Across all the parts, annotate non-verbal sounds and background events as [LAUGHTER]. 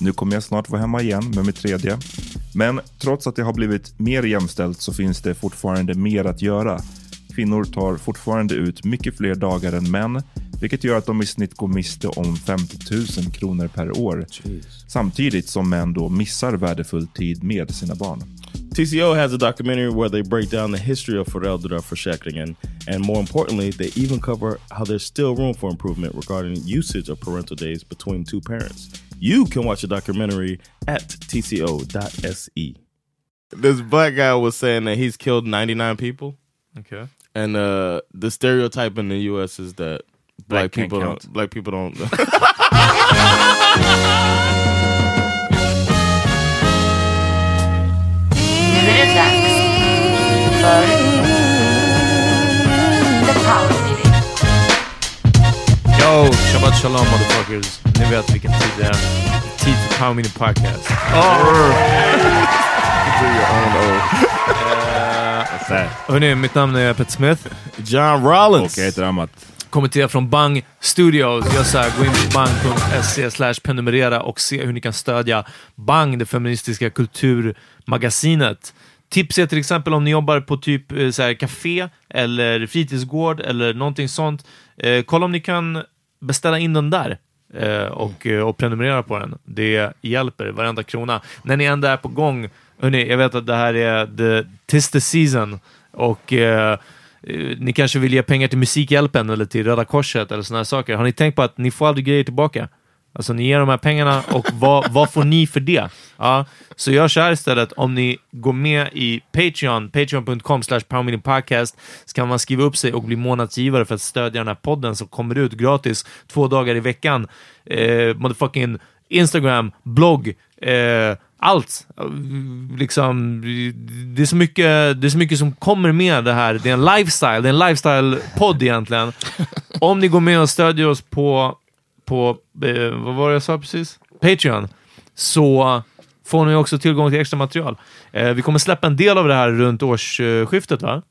nu kommer jag snart vara hemma igen med mitt tredje. Men trots att det har blivit mer jämställt så finns det fortfarande mer att göra. Kvinnor tar fortfarande ut mycket fler dagar än män, vilket gör att de i snitt går miste om 50 000 kronor per år. Samtidigt som män då missar värdefull tid med sina barn. TCO has a documentary where they break down the history of föräldraförsäkringen and more importantly, they even cover how there's still room for improvement regarding usage of parental days between two parents. You can watch the documentary at tco.se. This black guy was saying that he's killed 99 people. Okay. And uh, the stereotype in the U.S. is that black, Black people don't. Black people don't. [LAUGHS] [LAUGHS] Nu är det dags för The Power. Yo, Shabbat Shalom motherfuckers. Ni vet vilken tid det är. Tid för Power Meeting Podcast. Eh, Hörni, mitt namn är Peter Smith. John Rollins. Och jag heter Amat. Kommer till er från Bang Studios. Jag sa gå in på bang.se slash prenumerera och se hur ni kan stödja Bang, det feministiska Magasinet. Tips är till exempel om ni jobbar på typ eh, så här, café eller fritidsgård eller någonting sånt. Eh, kolla om ni kan beställa in den där eh, och, eh, och prenumerera på den. Det hjälper, varenda krona. När ni ändå är på gång, hörni, jag vet att det här är the, tis the season och eh, eh ni kanske vill ge pengar till Musikhjälpen eller till Röda Korset eller sådana saker. Har ni tänkt på att ni får aldrig grejer tillbaka? Alltså ni ger de här pengarna och vad, vad får ni för det? Ja, så gör så här istället, om ni går med i Patreon, patreon.com slash podcast, så kan man skriva upp sig och bli månadsgivare för att stödja den här podden som kommer ut gratis två dagar i veckan. Eh, motherfucking Instagram, blogg, eh, allt. Liksom, det, är så mycket, det är så mycket som kommer med det här. Det är en lifestyle, det är en lifestyle-podd egentligen. Om ni går med och stödjer oss på, på eh, vad var det jag sa precis? Patreon, så får ni också tillgång till extra material. Eh, vi kommer släppa en del av det här runt årsskiftet, va?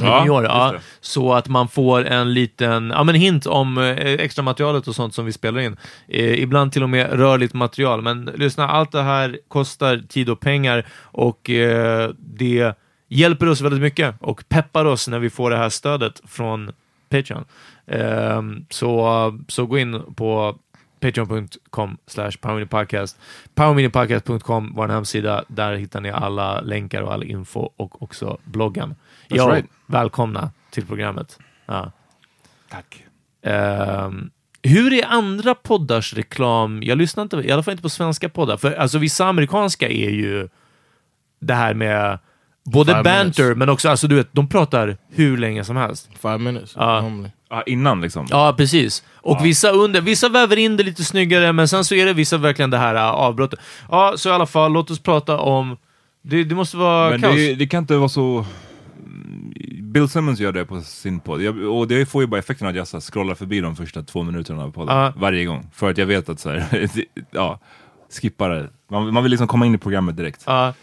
Ja, just ja, så att man får en liten ja, men hint om eh, extra materialet och sånt som vi spelar in. Eh, ibland till och med rörligt material. Men lyssna, allt det här kostar tid och pengar och eh, det hjälper oss väldigt mycket och peppar oss när vi får det här stödet från Patreon. Ehm, så, så gå in på patreon.com slash powerminipodcast. Powerminipodcast.com var en hemsida. Där hittar ni alla länkar och all info och också bloggen. Ja, right. välkomna till programmet. Ja. Tack. Ehm, hur är andra poddars reklam? Jag lyssnar inte, i alla fall inte på svenska poddar. För alltså vissa amerikanska är ju det här med både Five banter, minutes. men också, alltså du vet, de pratar hur länge som helst. Five minutes normally. Ja, innan liksom. Ja, precis. Och vissa under, vissa väver in det lite snyggare, men sen så är det vissa verkligen det här uh, avbrottet. Ja, så i alla fall, låt oss prata om... Det, det måste vara Men kaos. det, det kan inte vara så... Bill Simmons gör det på sin podd, jag, och det får ju bara effekten att jag så scrollar förbi de första två minuterna av podden Ja. varje gång. För att jag vet att så här, [LAUGHS] ja, skippa det. Man, man vill liksom komma in i programmet direkt. Ja,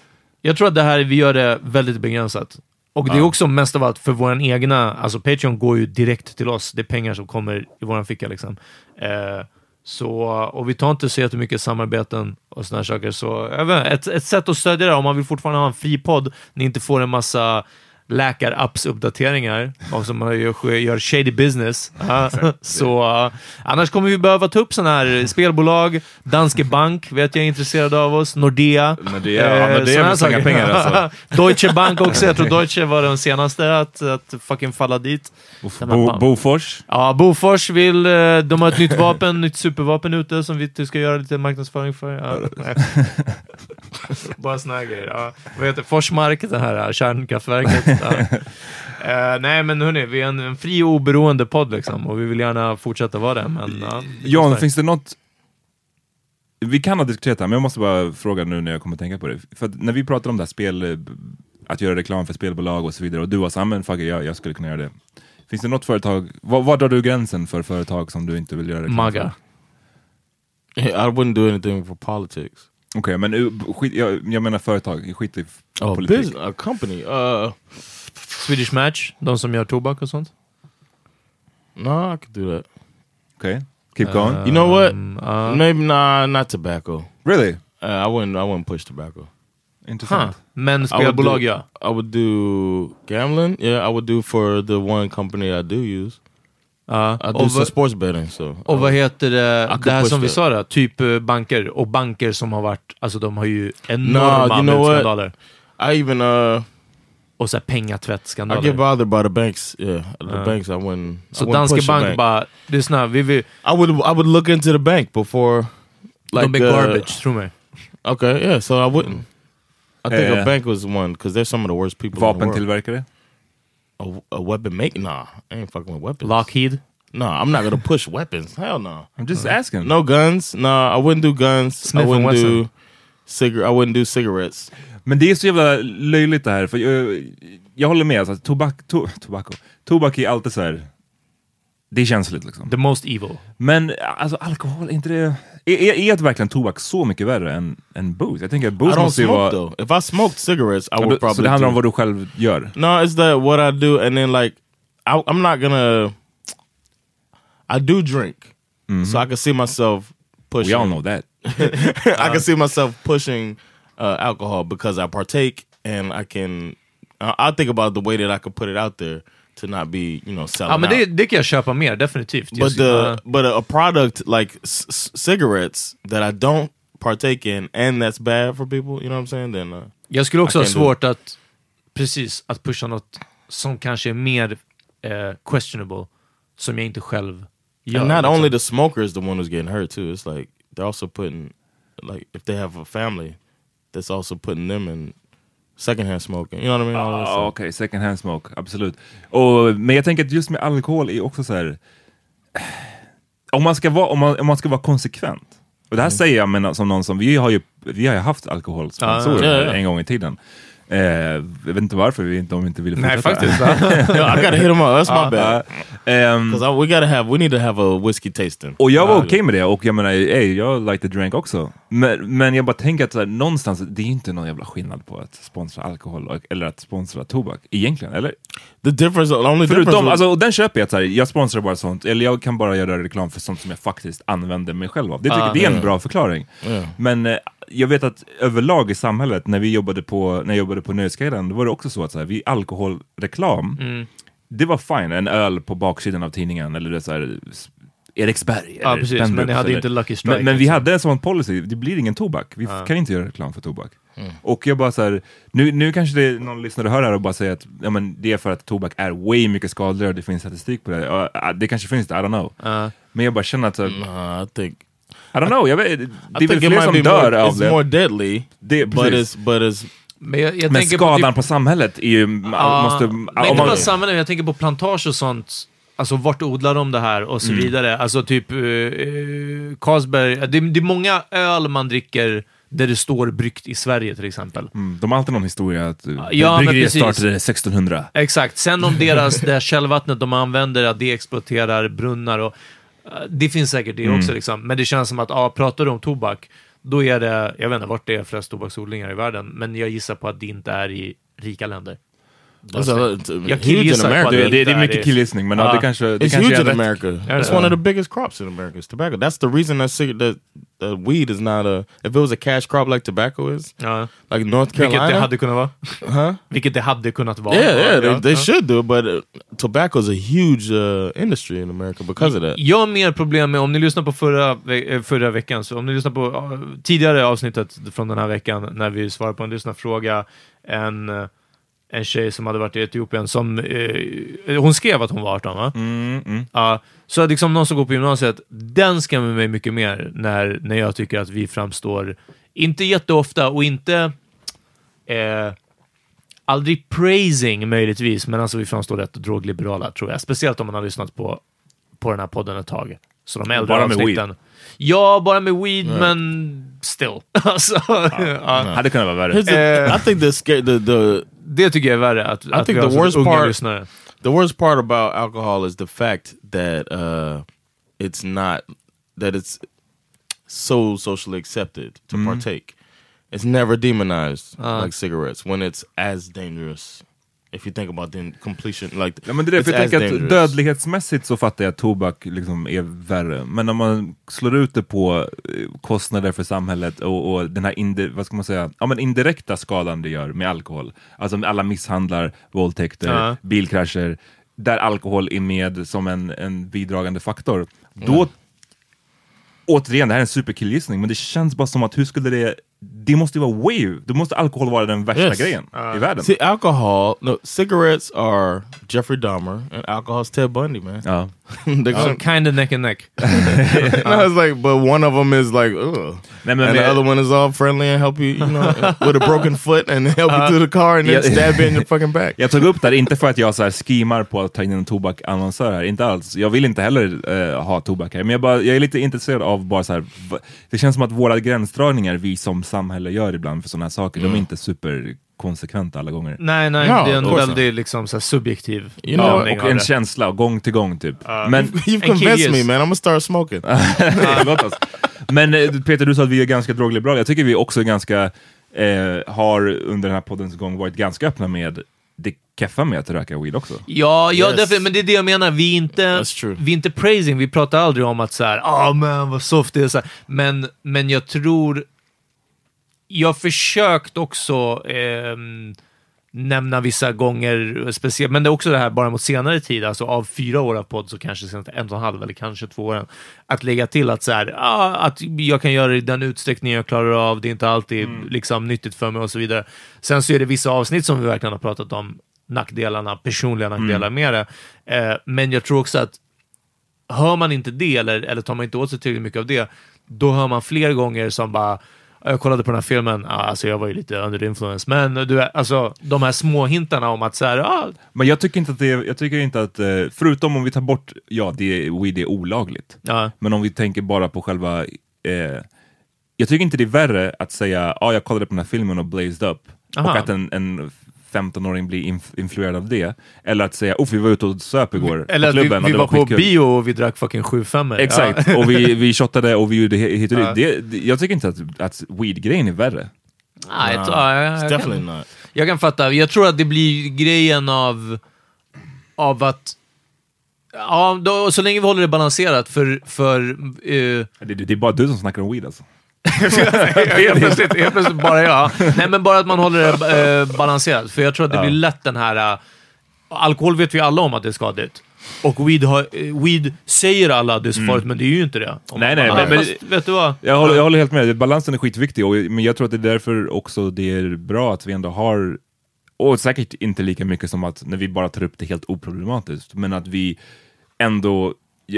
jag tror att det här, vi gör det väldigt begränsat. Och det är också mest av allt för vår egna, alltså Patreon går ju direkt till oss. Det är pengar som kommer i våran ficka liksom. Eh, så, och vi tar inte så jättemycket samarbeten och sådana saker. Så inte, ett, ett sätt att stödja det om man vill fortfarande ha en fri podd, ni inte får en massa läkar-apps-uppdateringar och som man gör, gör shady business. [LAUGHS] Ja, så, uh, annars kommer vi behöva ta upp sådana här spelbolag, Danske Bank vet jag är intresserad av oss, Nordea. Nordea, ja, Nordea såna här vill slänga pengar, alltså. [LAUGHS] Deutsche Bank också, jag tror Deutsche var den senaste att, att fucking falla dit. Bo. Bofors, Ja, Bofors vill, eh, de har ett nytt vapen, nytt supervapen ute som vi ska göra lite marknadsföring för. Ja. [LAUGHS] Bara såna här grejer. Ja. Vad heter Forsmark, det här eh, kärnkraftverket. Eh, nej men hörni, vi är en, en fri och oberoende podd liksom och vi vill gärna fortsätta vara det. Men, ja, det Jan, finns det något... Vi kan ha diskuterat det här, men jag måste bara fråga nu när jag kommer att tänka på det. För att när vi pratar om det här spel, eh, att göra reklam för spelbolag och så vidare, och du var såhär, men fuck it, jag, jag skulle kunna göra det. Finns det något företag, var, var drar du gränsen för företag som du inte vill göra reklam Maga. för? [LAUGHS] I wouldn't do anything for politics. Okej, men uh, skit, jag, jag menar företag, skit i Oh, politik. business, a company. Uh, Swedish Match, de som gör tobak och sånt. no, I could do that. Okej, keep going. You know what? Um, uh, Maybe nah, not tobacco. really? Uh, I wouldn't. I wouldn't push tobacco. huh. Men spelbolag ja. I would do gambling. Yeah, I would do for the one company I do use. Ja. I do some sports betting. So Och vad heter det, could det här push som vi that. sa då, typ eh, banker och banker som har varit, alltså de har ju Nah, enorma you know what? Mutskandaler. I even uh Och så här I get bothered by the banks. Yeah, the Uh. banks. I wouldn't. Så I wouldn't Danske push a Bank bara, lyssna, vi vill, I would. I would look into the bank before. de är uh, garbage, tro mig. Okay, yeah. So I wouldn't. I think a bank was one because they're some of the worst people. in the world. Vapentillverkare? A, a weapon make? Nah, I ain't fucking with weapons. Lockheed. No, I'm not gonna push weapons. Hell no. I'm just asking. No guns. No, I wouldn't do guns. Smith I wouldn't Wesson. do cigar. I wouldn't do cigarettes. Men det är så jävla löjligt det här, för jag, jag håller med, alltså, tobak, to, tobacco. tobak är alltid så här. det är känsligt liksom. The most evil. Men alltså alkohol, är inte det... Är, är, är verkligen tobak så mycket värre än, än booze? Jag tänker att booze måste ju vara... though. If I smoked cigarettes, I Ja, would då- probably. Så det handlar om vad du själv gör? No, it's that what I do, and then like I, I'm not gonna. I do drink, so I can see myself pushing. We all know that. [LAUGHS] I can see myself pushing uh, alcohol because I partake, and I can. I I think about the way that I could put it out there to not be, you know, selling Ja men out. det, det kan jag köpa mer, definitivt. but the uh, but a, a product like s- cigarettes that I don't partake in, and that's bad for people. You know what I'm saying? Then uh, jag skulle också I ha can do svårt att, precis, att pusha något som kanske är mer eh, questionable, som jag inte själv gör. and not liksom. only the smoker is the one who's getting hurt too. It's like they're also putting, like if they have a family, that's also putting them in secondhand smoking. You know what I mean? Stuff. Okej, second hand smoke, absolut. Och, men jag tänker att just med alkohol är också så här. Om man ska vara, om man, om man ska vara konsekvent. Och det här Mm. säger jag men, som någon som, vi har ju, vi har ju haft alkoholsponsorer Ja, ja, ja. en gång i tiden. Eh, jag vet inte varför vi inte, de inte ville Nej fortsätta. faktiskt. Yeah, [LAUGHS] I gotta hit them up. That's my bad. Ehm, Because we gotta have, we need to have a whiskey tasting. och jag var okej med det och jag menar, ey, jag like the drink också. Men, men jag bara tänker att så här, någonstans, det är inte någon jävla skillnad på att sponsra alkohol och, eller att sponsra tobak. Egentligen, eller? The difference, the only difference. Förutom, was- alltså, och den köper jag, att så här, jag sponsrar bara sånt, eller jag kan bara göra reklam för sånt som jag faktiskt använder mig själv av. Det, tycker, Ah, det är en bra förklaring. Ja. Men eh, jag vet att överlag i samhället, när vi jobbade på, när jag jobbade på Nöjesguiden, då var det också så att så här, vi alkoholreklam, Mm. det var fine, en öl på baksidan av tidningen, eller det så här, Eriksberg. Ja, eller precis, men Spendrups, ni hade eller- inte Lucky Strike, Men, men vi liksom. hade en sån policy, det blir ingen tobak. Vi Ja. kan inte göra reklam för tobak. Mm. Och jag bara så här, nu, nu kanske det är någon lyssnare hör här och bara säger att ja, men det är för att tobak är way mycket skadligare och det finns statistik på det. Ah, det kanske finns det, I don't know. Men jag bara känner att... så Nah, I think I don't know, jag vet, det är väl fler som dör more, av it's det. more deadly, det but it's but it's Men, jag, jag Men skadan på, på, typ, samhället är ju... Ja, måste, men om inte bara samhället, jag tänker på plantage och sånt. Alltså vart odlar de det här och så Mm. vidare. Alltså typ uh, Carlsberg, det, det är många öl man dricker där det står bryggt i Sverige till exempel. mm, de har alltid någon historia att Ja, ja, bryggeriet startade 1600. Exakt. Sen om deras, det här källvattnet de använder, att det exploaterar brunnar och... det finns säkert det Mm. också liksom. Men det känns som att, ja, pratar du om tobak, då är det, jag vet inte vart det är flest tobaksodlingar i världen, men jag gissar på att det inte är i rika länder. That's a, it's Jag killgissar på att Det, det, det är mycket killgissning, men. Ja. det kanske, det It's kanske huge in. America. Yeah, It's one of the biggest crops in America. Is tobacco. That's the reason that that that weed is not a. If it was a cash crop like tobacco is, Ja. like North Vilket det Carolina, hade kunnat vara. huh? Vilket det hade kunnat vara. Yeah, yeah, they, they ja. should do but uh, tobacco is a huge uh, industry in America because of that. Jag har mer problem med, om ni lyssnar på förra, eh, förra veckan, så om ni lyssnar på uh, tidigare avsnittet från den här veckan, när vi svarade på en lyssnarfråga, en, eh, en tjej som hade varit i Etiopien, som, eh, hon skrev att hon var 18 va? Mm, mm. Ja, så liksom någon som går på gymnasiet, den skrämmer mig mycket mer när, när jag tycker att vi framstår, inte jätteofta och inte eh, aldrig praising möjligtvis, men alltså vi framstår rätt drogliberala tror jag. Speciellt om man har lyssnat på, på den här podden ett tag. Så de äldre Bara med avsnitten. Ja, bara med weed, men still. [LAUGHS] alltså, ja. Hade kunnat vara värre. The, I think the, the the Det tycker jag är värre, att, att think vi har the så worst unga part- lyssnare. the worst part about alcohol is the fact that uh, it's not that it's so socially accepted to partake. It's never demonized Uh. like cigarettes when it's as dangerous. If you think about the completion, like Ja, men det är it's jag tänker att dödlighetsmässigt så fattar jag att tobak liksom är värre. Men när man slår ut det på eh, kostnader för samhället och, och den här indi, vad ska man säga, ja, men indirekta skadan det gör med alkohol. Alltså alla misshandlar, våldtäkter, Ja. bilkrascher, där alkohol är med som en, en bidragande faktor. Då, återigen, det här är en superkillgissning, men det känns bara som att hur skulle det, det måste ju vara way, då måste alkohol vara den värsta Yes. grejen i världen. See, alcohol. No, cigarettes are Jeffrey Dahmer, and alcohol's Ted Bundy, man. Ja. [LAUGHS] They're So gonna, kind of neck and neck. [LAUGHS] no, it's like, but one of them is like, ugh. Nej, men and the other one is all friendly and help you, you know, with a broken foot and [LAUGHS] help you to the car and then stab you in your fucking back. Jag tog upp det här, inte för att jag så här skimar på att ta in en tobakannonsör här, inte alls. Jag vill inte heller eh, ha tobak här, men jag, bara, jag är lite intresserad av bara så här, det känns som att våra gränsdragningar vi som samhälle gör ibland för sådana här saker, de är inte superkonsekventa alla gånger. Nej, nej, No, det är en väldigt liksom, så här, subjektiv You know, Ja, och en det. känsla, gång till gång typ. men, [LAUGHS] You've convinced me, man. I'm gonna start smoking. [LAUGHS] Låt oss. men eh, Peter, du sa att vi är ganska drogliberala. Jag tycker vi också är ganska, eh, har under den här poddens gång varit ganska öppna med det keffa med att röka weed också. Ja, ja Yes. därför, men det är det jag menar. Vi är inte, That's true. vi är inte praising, vi pratar aldrig om att så här, ah man vad soft det är. Så här. Men, men jag tror, jag försökt också ehm, nämna vissa gånger, speciellt, men det är också det här bara mot senare tid, alltså av fyra år av podd så kanske senaste en och en halv eller kanske två åren, att lägga till att så här, ah, att jag kan göra det i den utsträckning jag klarar av, det är inte alltid liksom nyttigt för mig och så vidare. Sen så är det vissa avsnitt som vi verkligen har pratat om nackdelarna, personliga nackdelar med det. Eh, men jag tror också att hör man inte det, eller, eller tar man inte åt sig tillräckligt mycket av det, då hör man fler gånger som bara jag kollade på den här filmen, alltså jag var ju lite under influence, men du, är- alltså de här små hintarna om att så här, ah, Men jag tycker inte att det är, jag tycker inte att, eh, förutom om vi tar bort, ja, det är, weed är olagligt. ja, Men om vi tänker bara på själva... Eh, jag tycker inte det är värre att säga ja, ah, jag kollade på den här filmen och blazed up. Aha. och att en, en 15-åring blir inf influerad av det. Eller att säga uff, vi var ute och söp igår eller på att klubben vi, vi och var det på skitkul." bio och vi drack fucking 7-5 Exakt, och vi, [LAUGHS] vi shottade och vi gjorde hit och dit. Ja. Det, det, jag tycker inte att, att weed-grejen är värre. Nej, jag, tror- ja, jag, definitely kan, not. jag kan fatta. Jag tror att det blir grejen av, av att Ja, då, så länge vi håller det balanserat för, för eh, Det, det, det är bara du som snackar om weed alltså. Helt, plötsligt, helt plötsligt bara jag. Nej, men bara att man håller det eh, balanserat. För jag tror att det blir lätt den här... eh, alkohol vet vi alla om att det är skadligt. Och weed, har, eh, weed säger alla att det är så farligt, men det är ju inte det. Mm. Nej, nej, bara, men- fast, vet du vad? Jag håller, jag håller helt med, balansen är skitviktig, och, men jag tror att det är därför också det är bra att vi ändå har, och säkert inte lika mycket som att när vi bara tar upp det helt oproblematiskt, men att vi ändå,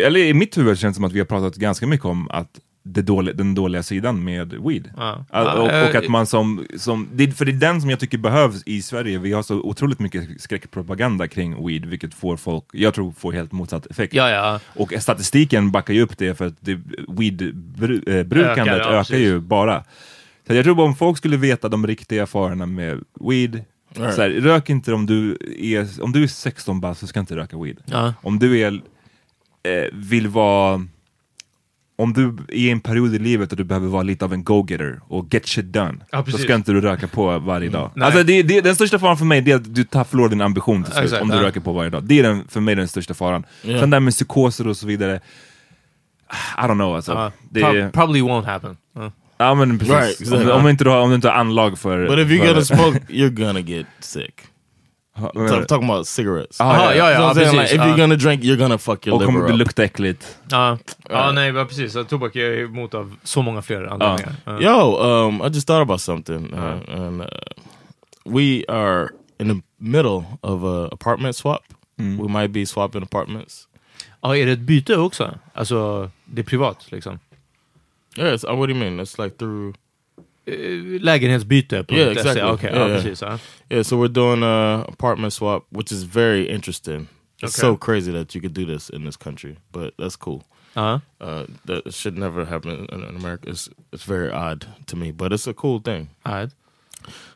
eller i mitt huvud känns det som att vi har pratat ganska mycket om att det dåliga, den dåliga sidan med weed. Ja. All- Ja, och, och eh, att man som, som det, för det är den som jag tycker behövs i Sverige, vi har så otroligt mycket skräckpropaganda kring weed, vilket får folk, jag tror får helt motsatt effekt. Ja, ja. Och statistiken backar ju upp det för att det, weed-brukandet Ökar, ökar, ja, precis. ju bara. Så jag tror bara om folk skulle veta de riktiga farorna med weed, Right. så här, rök inte om du är, om du är 16 bast så ska inte röka weed. Ja. Om du är, eh, vill vara om du är i en period i livet och du behöver vara lite av en go-getter och get shit done, Ja, då precis. ska inte du röka på varje dag. Nej. Alltså det, det, den största faran för mig det är att du tar, förlorar din ambition till slut Exakt, om du röker på varje dag. Det är den, för mig den största faran. Ja. Sen där med psykoser och så vidare, I don't know alltså. Ja, det, pro- probably won't happen. Ja. ja men precis. Right, exactly. om, om, inte du har, om du inte har anlag för... But if you're för gonna det. smoke, you're gonna get sick. So I'm talking about cigarettes. Ah, Aha, ja, ja, I'm saying, precis. like, if ja. you're gonna drink, you're gonna fuck your och kommer liver det up. lukta äckligt. Ja, ja nej, ja, precis. Tobak är jag emot av så många fler anledningar. Ja. Yo, um, I just thought about something, uh, and uh, we are in the middle of a apartment swap. We might be swapping apartments. Ja, är det ett byte också? Alltså, det är privat liksom? Yes, uh, what do you mean? It's like through. Eh, Lägenhetsbyte på Yeah, exactly. Okej, Yeah, yeah. precis. Yeah, so we're doing a apartment swap, which is very interesting. It's Okay. so crazy that you could do this in this country, but that's cool. Ja. Uh, that should never happen in, in America. It's it's very odd to me, but it's a cool thing. Ja.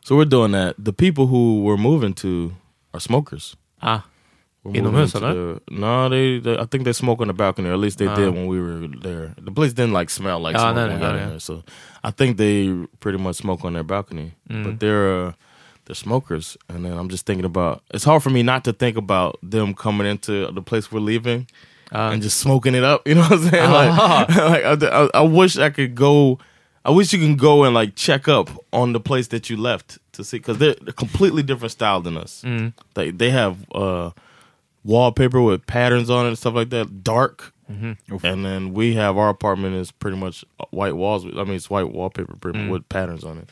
So we're doing that. The people who we're moving to are smokers. Ah. Inomhus, moving eller? the- No, they, they. I think they smoke on the balcony, or at least they Ah. did when we were there. The place didn't like smell like Ah, smoke no, no, no, yeah. So I think they pretty much smoke on their balcony, Mm. but they're uh, they're smokers. And then I'm just thinking about. It's hard for me not to think about them coming into the place we're leaving and just smoking it up. [LAUGHS] You know what I'm saying? Ah. Like, [LAUGHS] like I, I, wish I could go. I wish you can go and like check up on the place that you left to see because they're, they're completely different style than us. They they have uh, wallpaper with patterns on it and stuff like that, dark. And then we have our apartment is pretty much white walls. I mean, it's white wallpaper pretty much with patterns on it,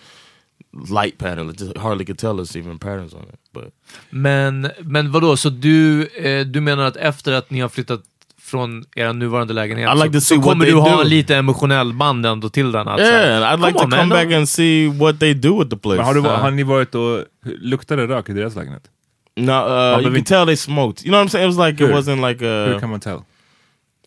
light pattern. It just hardly could tell it's even patterns on it. But Men, men vadå, så du, eh, du menar att efter att ni har flyttat från er nuvarande lägenhet I like så, to see så what kommer they du ha do. lite emotionell band ändå till den? Att, så här, yeah, I'd like come to on, come man, back and see what they do with the place. Men har, du, Ja. har ni varit och, luktar det rök i deras lägenhet? No, uh, you can tell they smoked. You know what I'm saying? It was like it Hur? wasn't like Hur a. kan man tell?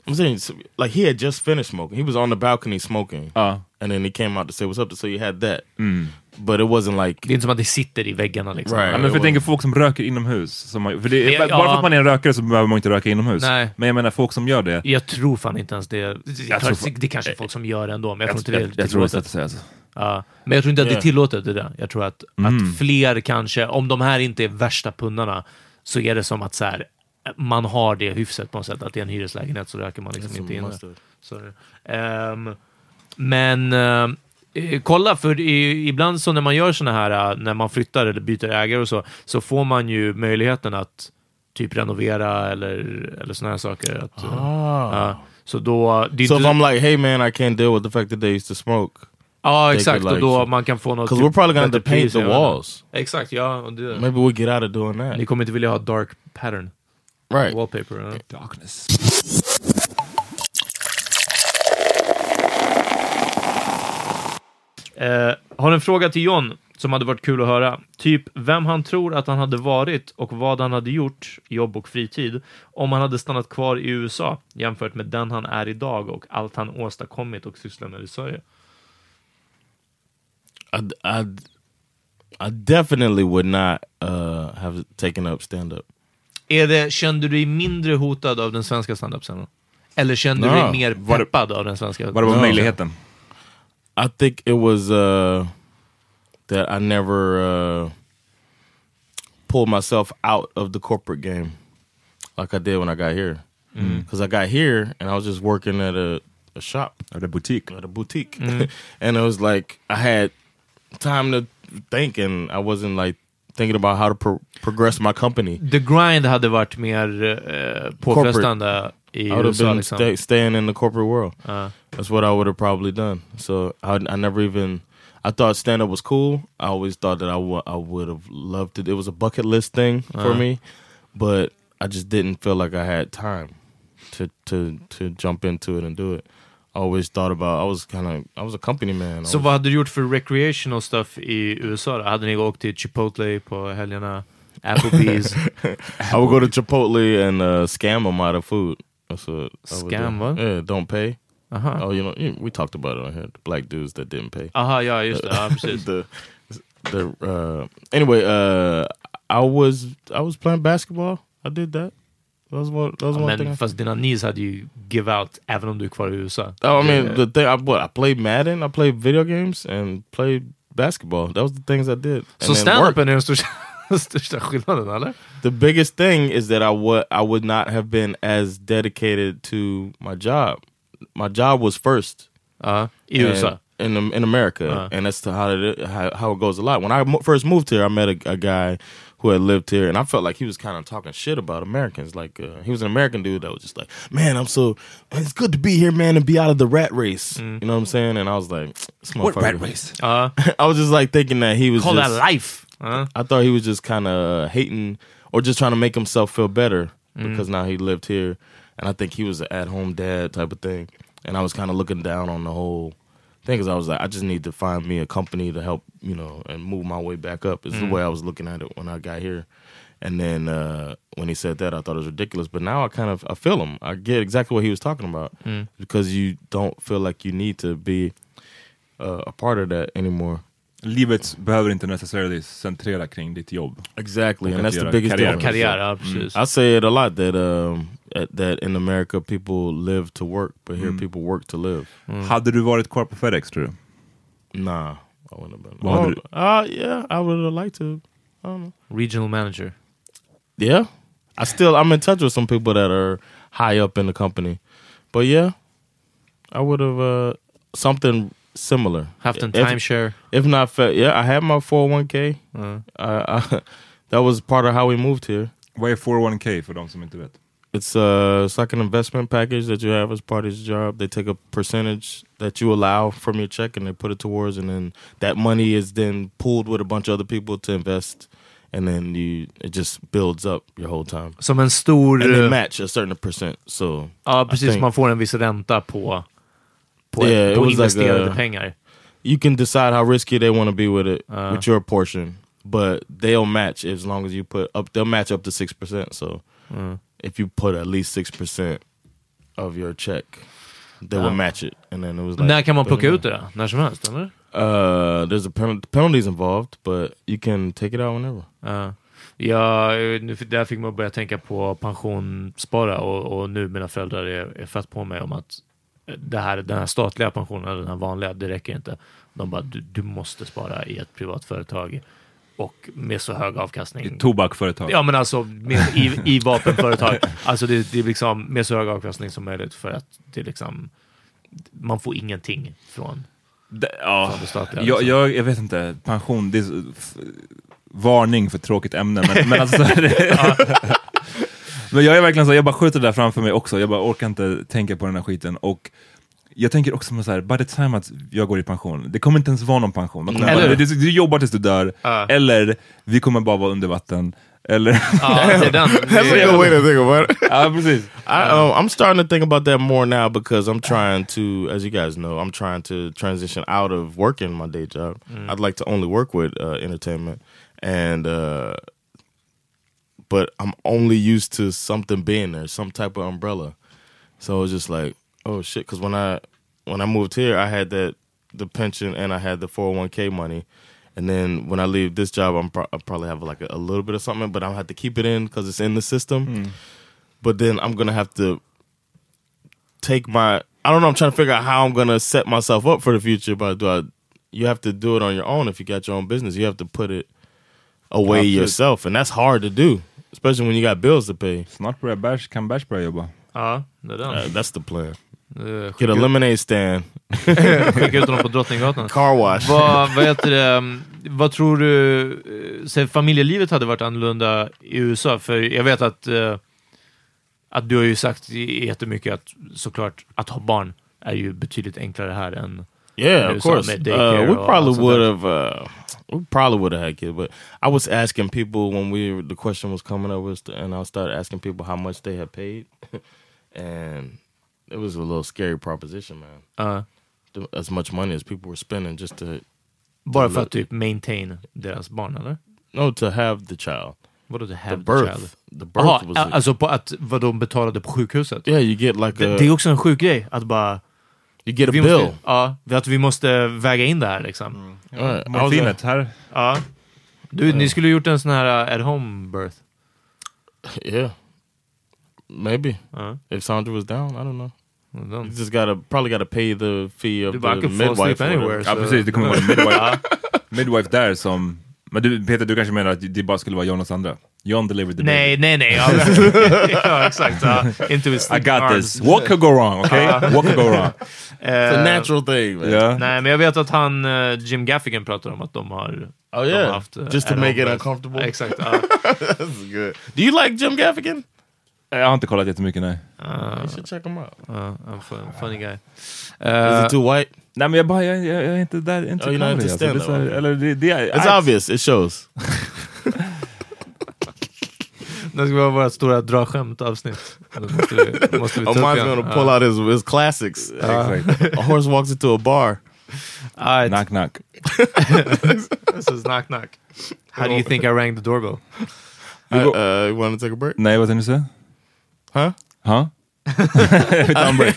I'm saying like he had just finished smoking. He was on the balcony smoking, Ja. and then he came out to say what's up. So you had that, Mm. but it wasn't like Det är inte som att det sitter i väggarna liksom. Right. Ja, men för jag tänker folk som röker inomhus. Som, man- för det, Men, bara ja. för att man är en rökare så behöver man inte röka inomhus. Nej. Men jag menar folk som gör det. Jag tror fan inte ens det. Jag tror tror, det är kanske folk som gör det ändå, men jag, tror inte jag, det är jag tror det är tillåtet. att säga så. Ja. Men jag tror inte att det är Yeah. tillåtet det där. Jag tror att, Mm. att fler kanske, om de här inte är värsta pundarna, så är det som att så här, man har det hyfset på något sätt. Att det är en hyreslägenhet så röker man liksom inte inne. have. Så, ehm, men eh, kolla, för ibland så när man gör såna här, eh, när man flyttar eller byter ägare och så, så får man ju möjligheten att typ renovera eller, eller såna här saker. Att, Ah. ja. så då... Det So if I'm like, hey man, I can't deal with the fact that they used to smoke. Ja, They exakt. och då man kan få något... Because we're probably gonna have to paint the walls. Exakt, ja. Och det, Maybe we get out of doing that. Ni kommer inte vilja ha dark pattern. Right. Wallpaper. Ja. Darkness. Eh, har en fråga till John som hade varit kul att höra. Typ vem han tror att han hade varit och vad han hade gjort, jobb och fritid, om han hade stannat kvar i USA jämfört med den han är idag och allt han åstadkommit och sysslar med i Sverige. I, I, I definitely would not uh, have taken up stand up. Är det, kände du dig mindre hotad av den svenska standup-scenen? Eller kände du Ja. dig mer peppad av den svenska? Vad det var möjligheten? I think it was uh, that I never uh, pulled myself out of the corporate game like I did when I got here. Because I got here and I was just working at a a shop. Eller butik. At a boutique. [LAUGHS] and it was like I had time to think and I wasn't like thinking about how to pro progress my company. The grind hade varit mer eh, påfrestande i I would have USA. been Liksom. stay, staying in the corporate world. Uh. That's what I would have probably done. So I, I never even. I thought stand up was cool. I always thought that I would have loved it. It was a bucket list thing for Uh. me, but I just didn't feel like I had time to to to jump into it and do it. Always thought about. I was kind of. I was a company man. I Så was- vad hade du gjort för recreational stuff i USA då? Hade ni åkt till Chipotle på helgerna? [LAUGHS] Applebee's? I would go to Chipotle and uh, scam them out of food. That's what. Scam what? Yeah, don't pay. Aha. Oh, you know, we talked about it on here. The black dudes that didn't pay. Aha, ja just det. Ja, precis. [LAUGHS] the the uh anyway uh i was i was playing basketball i did that that was one that was one thing Men I- fast dina knees hade ju give out även om du är kvar i USA. oh i mean Yeah. the thing i what i played madden i played video games and played basketball that was the things i did Så And then work. stand-upen är den största, [LAUGHS] största skillnaden eller? the biggest thing is that i would i would not have been as dedicated to my job my job was first Ja, i USA. in in America, Uh. and that's how it how, how it goes a lot. When I mo- first moved here, I met a, a guy who had lived here, and I felt like he was kind of talking shit about Americans. Like uh, he was an American dude that was just like, "Man, I'm so it's good to be here, man, and be out of the rat race." You know what I'm saying? And I was like, "This What rat race? Ja. [LAUGHS] I was just like thinking that he was Call just, that life! Ja. I thought he was just kind of hating or just trying to make himself feel better Mm. because now he lived here, and I think he was an at-home dad type of thing. And I was kind of looking down on the whole thing because I was like, I just need to find me a company to help, you know, and move my way back up. Is Mm. the way I was looking at it when I got here. And then uh, when he said that, I thought it was ridiculous. But now I kind of I feel him. I get exactly what he was talking about Mm. because you don't feel like you need to be uh, a part of that anymore. Livet behöver inte necessarily centrera kring ditt jobb. Exactly, and that's the biggest karriär. difference. Karriär, ja precis. I say it a lot that um at, that in America people live to work, but here Mm. people work to live. Hade du varit kvar på FedEx tror du? Nah, I wouldn't have been. Vad hade Oh, uh, yeah, I would have liked to. I don't know. Regional manager. Yeah, I still I'm in touch with some people that are high up in the company, but yeah, I would have uh something similar. Haft en If- timeshare. If not, fa- yeah, I had my 401k. Uh. I, I, [LAUGHS] that was part of how we moved here. Vad är 401k för de som inte vet? It's uh, it's like an investment package that you have as part of your job. They take a percentage that you allow from your check and they put it towards, and then that money is then pooled with a bunch of other people to invest, and then you it just builds up your whole time. Som en stor... And they eh, match a certain percent. So Ja I precis, think man får en viss ränta på, på, Yeah, it på was like investerade a- pengar. you can decide how risky they want to be with it Uh. with your portion, but they'll match as long as you put up. They'll match up to six percent. So Mm. if you put at least six percent of your check, they will match it. And then it was like, När kan man plocka ut det då? När som helst eller? Uh, there's a pen- penalties involved, but you can take it out whenever. Ja. Ja, nu, där fick man börja tänka på pensionsspara och, och nu mina föräldrar är, är fett på mig om att det här, den här statliga pensionen, den här vanliga, det räcker inte. De bara, du, du måste spara i ett privat företag och med så hög avkastning. Tobakföretag. Ja men alltså med, i, i vapenföretag. [LAUGHS] Alltså det, det är liksom med så hög avkastning som möjligt för att det liksom man får ingenting från, Det, ja. från det statliga. jag, liksom. jag, jag vet inte, pension, det är varning för tråkigt ämne. Men, men, alltså, [LAUGHS] men jag är verkligen så, jag bara skjuter det där framför mig också. Jag bara orkar inte tänka på den här skiten. Och jag tänker också med så här, by the time att jag går i pension, det kommer inte ens vara någon pension. Eller bara, du, du jobbar tills du dör, Ja. eller vi kommer bara vara under vatten. Eller... Ja, det är den. [LAUGHS] That's a good way to think about it. ja, precis. I, um, I'm starting to think about that more now because I'm trying to, as you guys know, I'm trying to transition out of working my day job. I'd like to only work with uh, entertainment, and uh, but I'm only used to something being there, some type of umbrella. So it's just like, oh shit. Because when I when I moved here, I had that the pension and I had the 401k money. And then when I leave this job, I'm pro- I'll probably have like a, a little bit of something, but I'll have to keep it in because it's in the system. Hmm. But then I'm gonna have to take my. I don't know. I'm trying to figure out how I'm gonna set myself up for the future. But do I? You have to do it on your own if you got your own business. You have to put it away yourself, and that's hard to do, especially when you got bills to pay. Snart börjar Bash, kan Bash börja jobba. Ja, det är den. Uh, that's the plan. Uh, Get a lemonade stand. [LAUGHS] skicka ut honom på Drottninggatan. Car wash. vad, vad heter det, um, vad tror du, eh, så familjelivet hade varit annorlunda i USA? För jag vet att, eh, att du har ju sagt jättemycket att såklart att ha barn är ju betydligt enklare här än Yeah, of sa course. med Uh, we probably would have. We probably would have had kids, but I was asking people when we the question was coming up, was and I started asking people how much they had paid, [LAUGHS] and it was a little scary proposition, man. uh, The- As much money as people were spending just to bara för att typ maintain deras barn, eller? no to have the child, Vadå to the have the birth, child? the birth Jaha, was. a- alltså på att vad de betalade på sjukhuset? yeah, you get like Det, a det är också en sjuk grej, att bara... you get a Vi bill. måste, ja, att vi måste väga in det här liksom. I was Morfinet här. Ja. Du, ni skulle gjort en sån här uh, at home birth. yeah, maybe Ja. if Sandra was down, I don't know. You just gotta probably gotta pay the fee of Du the bara, I can fall midwife. asleep anywhere. Ja precis, det kommer vara en midwife, [LAUGHS] midwife där som... Men du, Peter, du kanske menar att det bara skulle vara John och Sandra? John delivered the Nej, nej, nej. Ja, [LAUGHS] [LAUGHS] ja exakt. Ja. Into his baby. I got arms. this. What could go wrong, okay? What could go wrong? [LAUGHS] It's a Eh, natural thing, man. Ja. Nej, men jag vet att han, eh, Jim Gaffigan pratar om att de har... Oh de yeah, har haft, eh, just to make it uncomfortable. Exakt. Ja. That's good. Do you like Jim Gaffigan? Jag har inte kollat jättemycket, nej. you should check him out. Ja, I'm fun, funny guy. Is Eh, he too white? Nej men jag, bara, jag, jag, jag är inte där, inte Oh, comedy, into alltså. Det är här- Eller det, det är... It's obvious. It shows. [LAUGHS] det ska vara vårt stora dra-skämt-avsnitt. Eller måste vi, måste vi Omar's igen? gonna pull out his his classics. Exakt. a horse walks into a bar. Alright, Knock knock. [LAUGHS] this is knock knock. How do you think I rang the doorbell? Uh, uh, you want to take a break? Nej, vad tänkte du säga? Huh? Ha? [LAUGHS] Vi tar en break.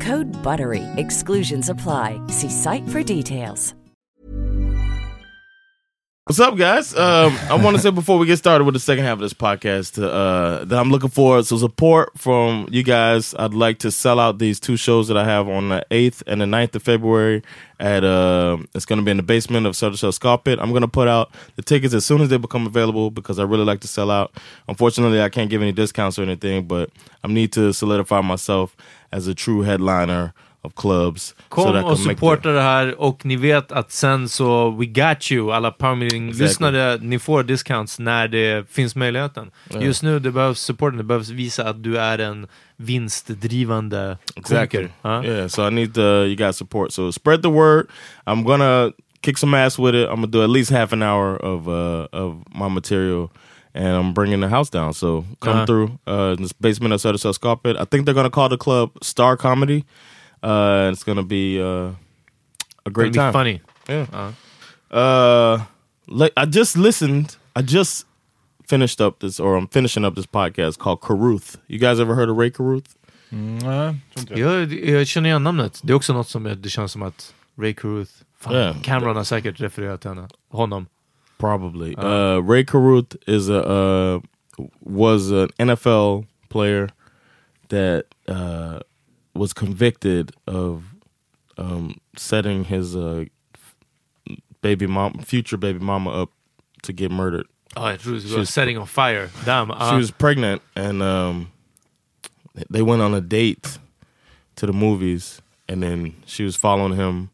Code BUTTERY. Exclusions apply. See site for details. What's up, guys? Um, I want to say before we get started with the second half of this podcast uh, that I'm looking for some support from you guys. I'd like to sell out these two shows that I have on the 8th and the 9th of February. At uh, it's going to be in the basement of Soda Shell Scarpet. I'm going to put out the tickets as soon as they become available because I really like to sell out. Unfortunately, I can't give any discounts or anything, but I need to solidify myself as a true headliner of clubs. Kom so och the- supporta det här och ni vet att sen så we got you, alla Power Meeting-lyssnare, ni får discounts när det finns möjligheten. Ja. Just nu, det behövs supporten, det behövs visa att du är en vinstdrivande Exactly. komiker. Ja. Yeah, so I need the you guys support. So spread the word. I'm gonna kick some ass with it. I'm gonna do at least half an hour of uh of my material, and I'm bringing the house down. So come Uh-huh. through uh, in this basement of Soda Cell Scarpet. I think they're gonna call the club Star Comedy. Uh, and it's gonna be uh, a great Gonna be time. funny. Yeah. Uh. Uh, like I just listened. I just finished up this, or I'm finishing up this podcast called Caruth. You guys ever heard of Ray Caruth? Mm, nej, tror inte jag. Jag, jag känner igen namnet. Det är också något som jag, det känns som att Ray Caruth Fan, Yeah. Cameron har säkert refererat till henne. Honom. Probably. Uh. Uh, Ray Caruth is a uh, was an NFL player that uh, was convicted of um, setting his uh, baby mom, future baby mama up to get murdered. Jag trodde det She was- setting on fire. Damn. She was pregnant, and um, they went on a date to the movies, and then she was following him,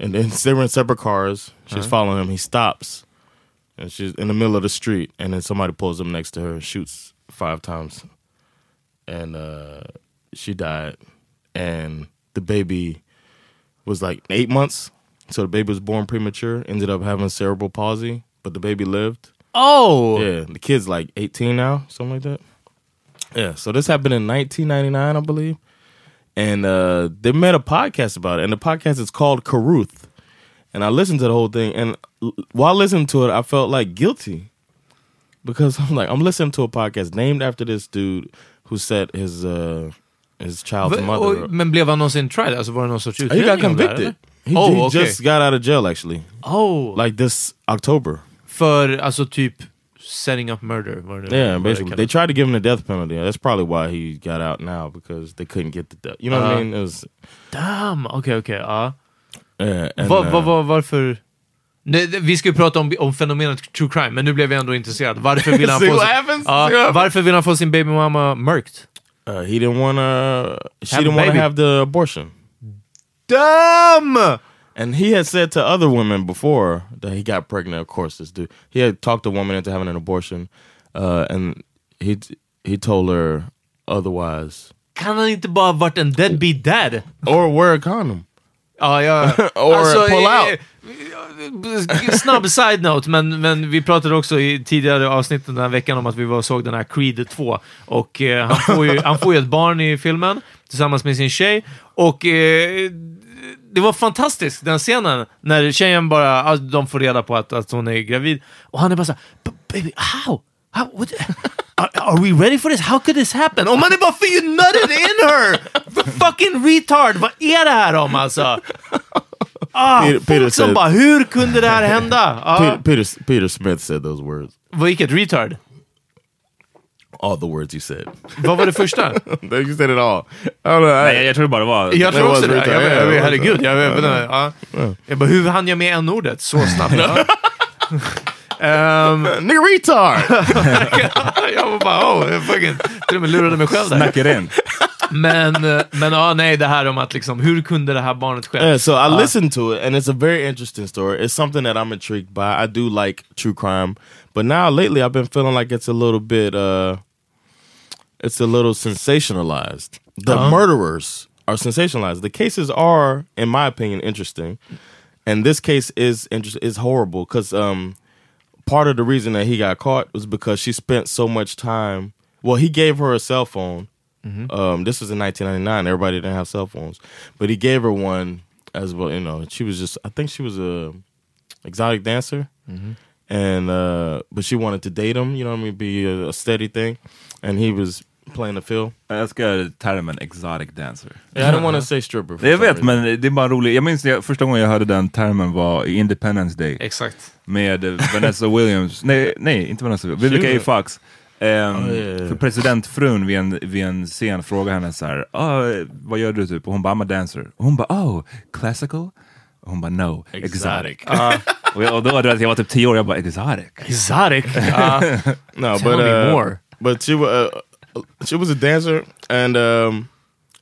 and then [LAUGHS] they were in separate cars. She was Uh-huh. following him. He stops, and she's in the middle of the street, and then somebody pulls up next to her, and shoots five times, and uh, she died, and the baby was like eight months, so the baby was born premature. Ended up having cerebral palsy, but the baby lived. Oh! Yeah, the kid's like 18 now, something like that. Yeah, so this happened in 1999, I believe. And uh, they made a podcast about it. And the podcast is called Caruth. And I listened to the whole thing. And while listening to it, I felt like guilty. Because I'm like, I'm listening to a podcast named after this dude who set his uh, his child's Va- mother och, men blev han någonsin tried? Alltså var det någon sorts He utredning got om det här, convicted. eller? He, oh, he okay. just got out of jail actually. Oh! Like this October. För alltså typ setting up murder. Det Yeah, vad det basically. They kallas. tried to give him the death penalty. That's probably why he got out now because they couldn't get the death. You know what I Uh, mean? It was Damn! Okej, okej. ja. And, Va, va, va, varför? Nej, vi ska ju prata om, om fenomenet true crime, men nu blev jag ändå intresserad. Varför vill [LAUGHS] han få, sin, ja, varför vill han få sin babymamma mörkt? uh, he didn't want to. She Have didn't baby. have the abortion. Damn! And he had said to other women before that he got pregnant. Of course, this dude. He had talked a woman into having an abortion, uh, and he he told her otherwise. Kan han inte bara varit en deadbeat dad? Or wear a condom. Ja, ja. [LAUGHS] Or pull out. eh, Snabb side-note, men, men vi pratade också i tidigare avsnitt den här veckan om att vi var och såg den här Creed 2. Och eh, han, får ju, han får ju ett barn i filmen tillsammans med sin tjej. Och eh, det var fantastiskt, den scenen, när tjejen bara, alltså, de får reda på att, att hon är gravid. Och han är bara såhär, baby, how? How? What? Are, are we ready for this? How could this happen? Och man är bara, för you nutted in her! Fucking retard! Vad är det här om alltså? Ah, Peter- folk Peter som said- bara, hur kunde det här hända? Ah, Peter, Peter Peter Smith said those words. Vilket retard? All the words you said. Vad var det första? you said it all. I don't know. I- Nej, jag tror det bara var... Jag tror också det. retard. Jag, Ja, jag, var herregud, jag, jag, retard. jag, ja. jag bara, hur hann jag med n-ordet så snabbt? Ja. Ehm, [LAUGHS] Nigga retard! [LAUGHS] [LAUGHS] jag var bara, oh, jag fucking, till och med lurade mig själv där. Snackar in. Men, eh, men ja, nej, det här om att liksom, hur kunde det här barnet ske? Yeah, so I Ja. listened to it, and it's a very interesting story. It's something that I'm intrigued by. I do like true crime, but now lately I've been feeling like it's a little bit, uh, it's a little sensationalized. The Uh-huh. murderers are sensationalized. The cases are, in my opinion, interesting, and this case is interest is horrible because um, part of the reason that he got caught was because she spent so much time. Well, he gave her a cell phone. Um, this was in 1999. Everybody didn't have cell phones, but he gave her one as well. You know, she was just. I think she was a exotic dancer, and uh, but she wanted to date him. You know what I mean? Be a, a steady thing, and he was playing the field. Jag älskar termen exotic dancer. Yeah, I didn't want to say stripper. Jag vet, reason. men det är bara roligt. Jag minns det, första gången jag hörde den termen var i Independence Day. Exakt. Med eh, Vanessa Williams, nej, nej inte Vanessa Williams, Vivica A. Fox. Ehm, Oh, yeah, yeah. För presidentfrun vid en, vid en scen frågar henne så här, ah, vad gör du typ? Och hon bara, I'm a dancer. Och hon bara, oh, classical? Och hon bara, no, exotic. [LAUGHS] och, jag, och då var det att jag var typ tio år, jag bara, exotic? Exotic. Ja. [LAUGHS] no, Tell but me uh, more. But she uh, she was a dancer, and um,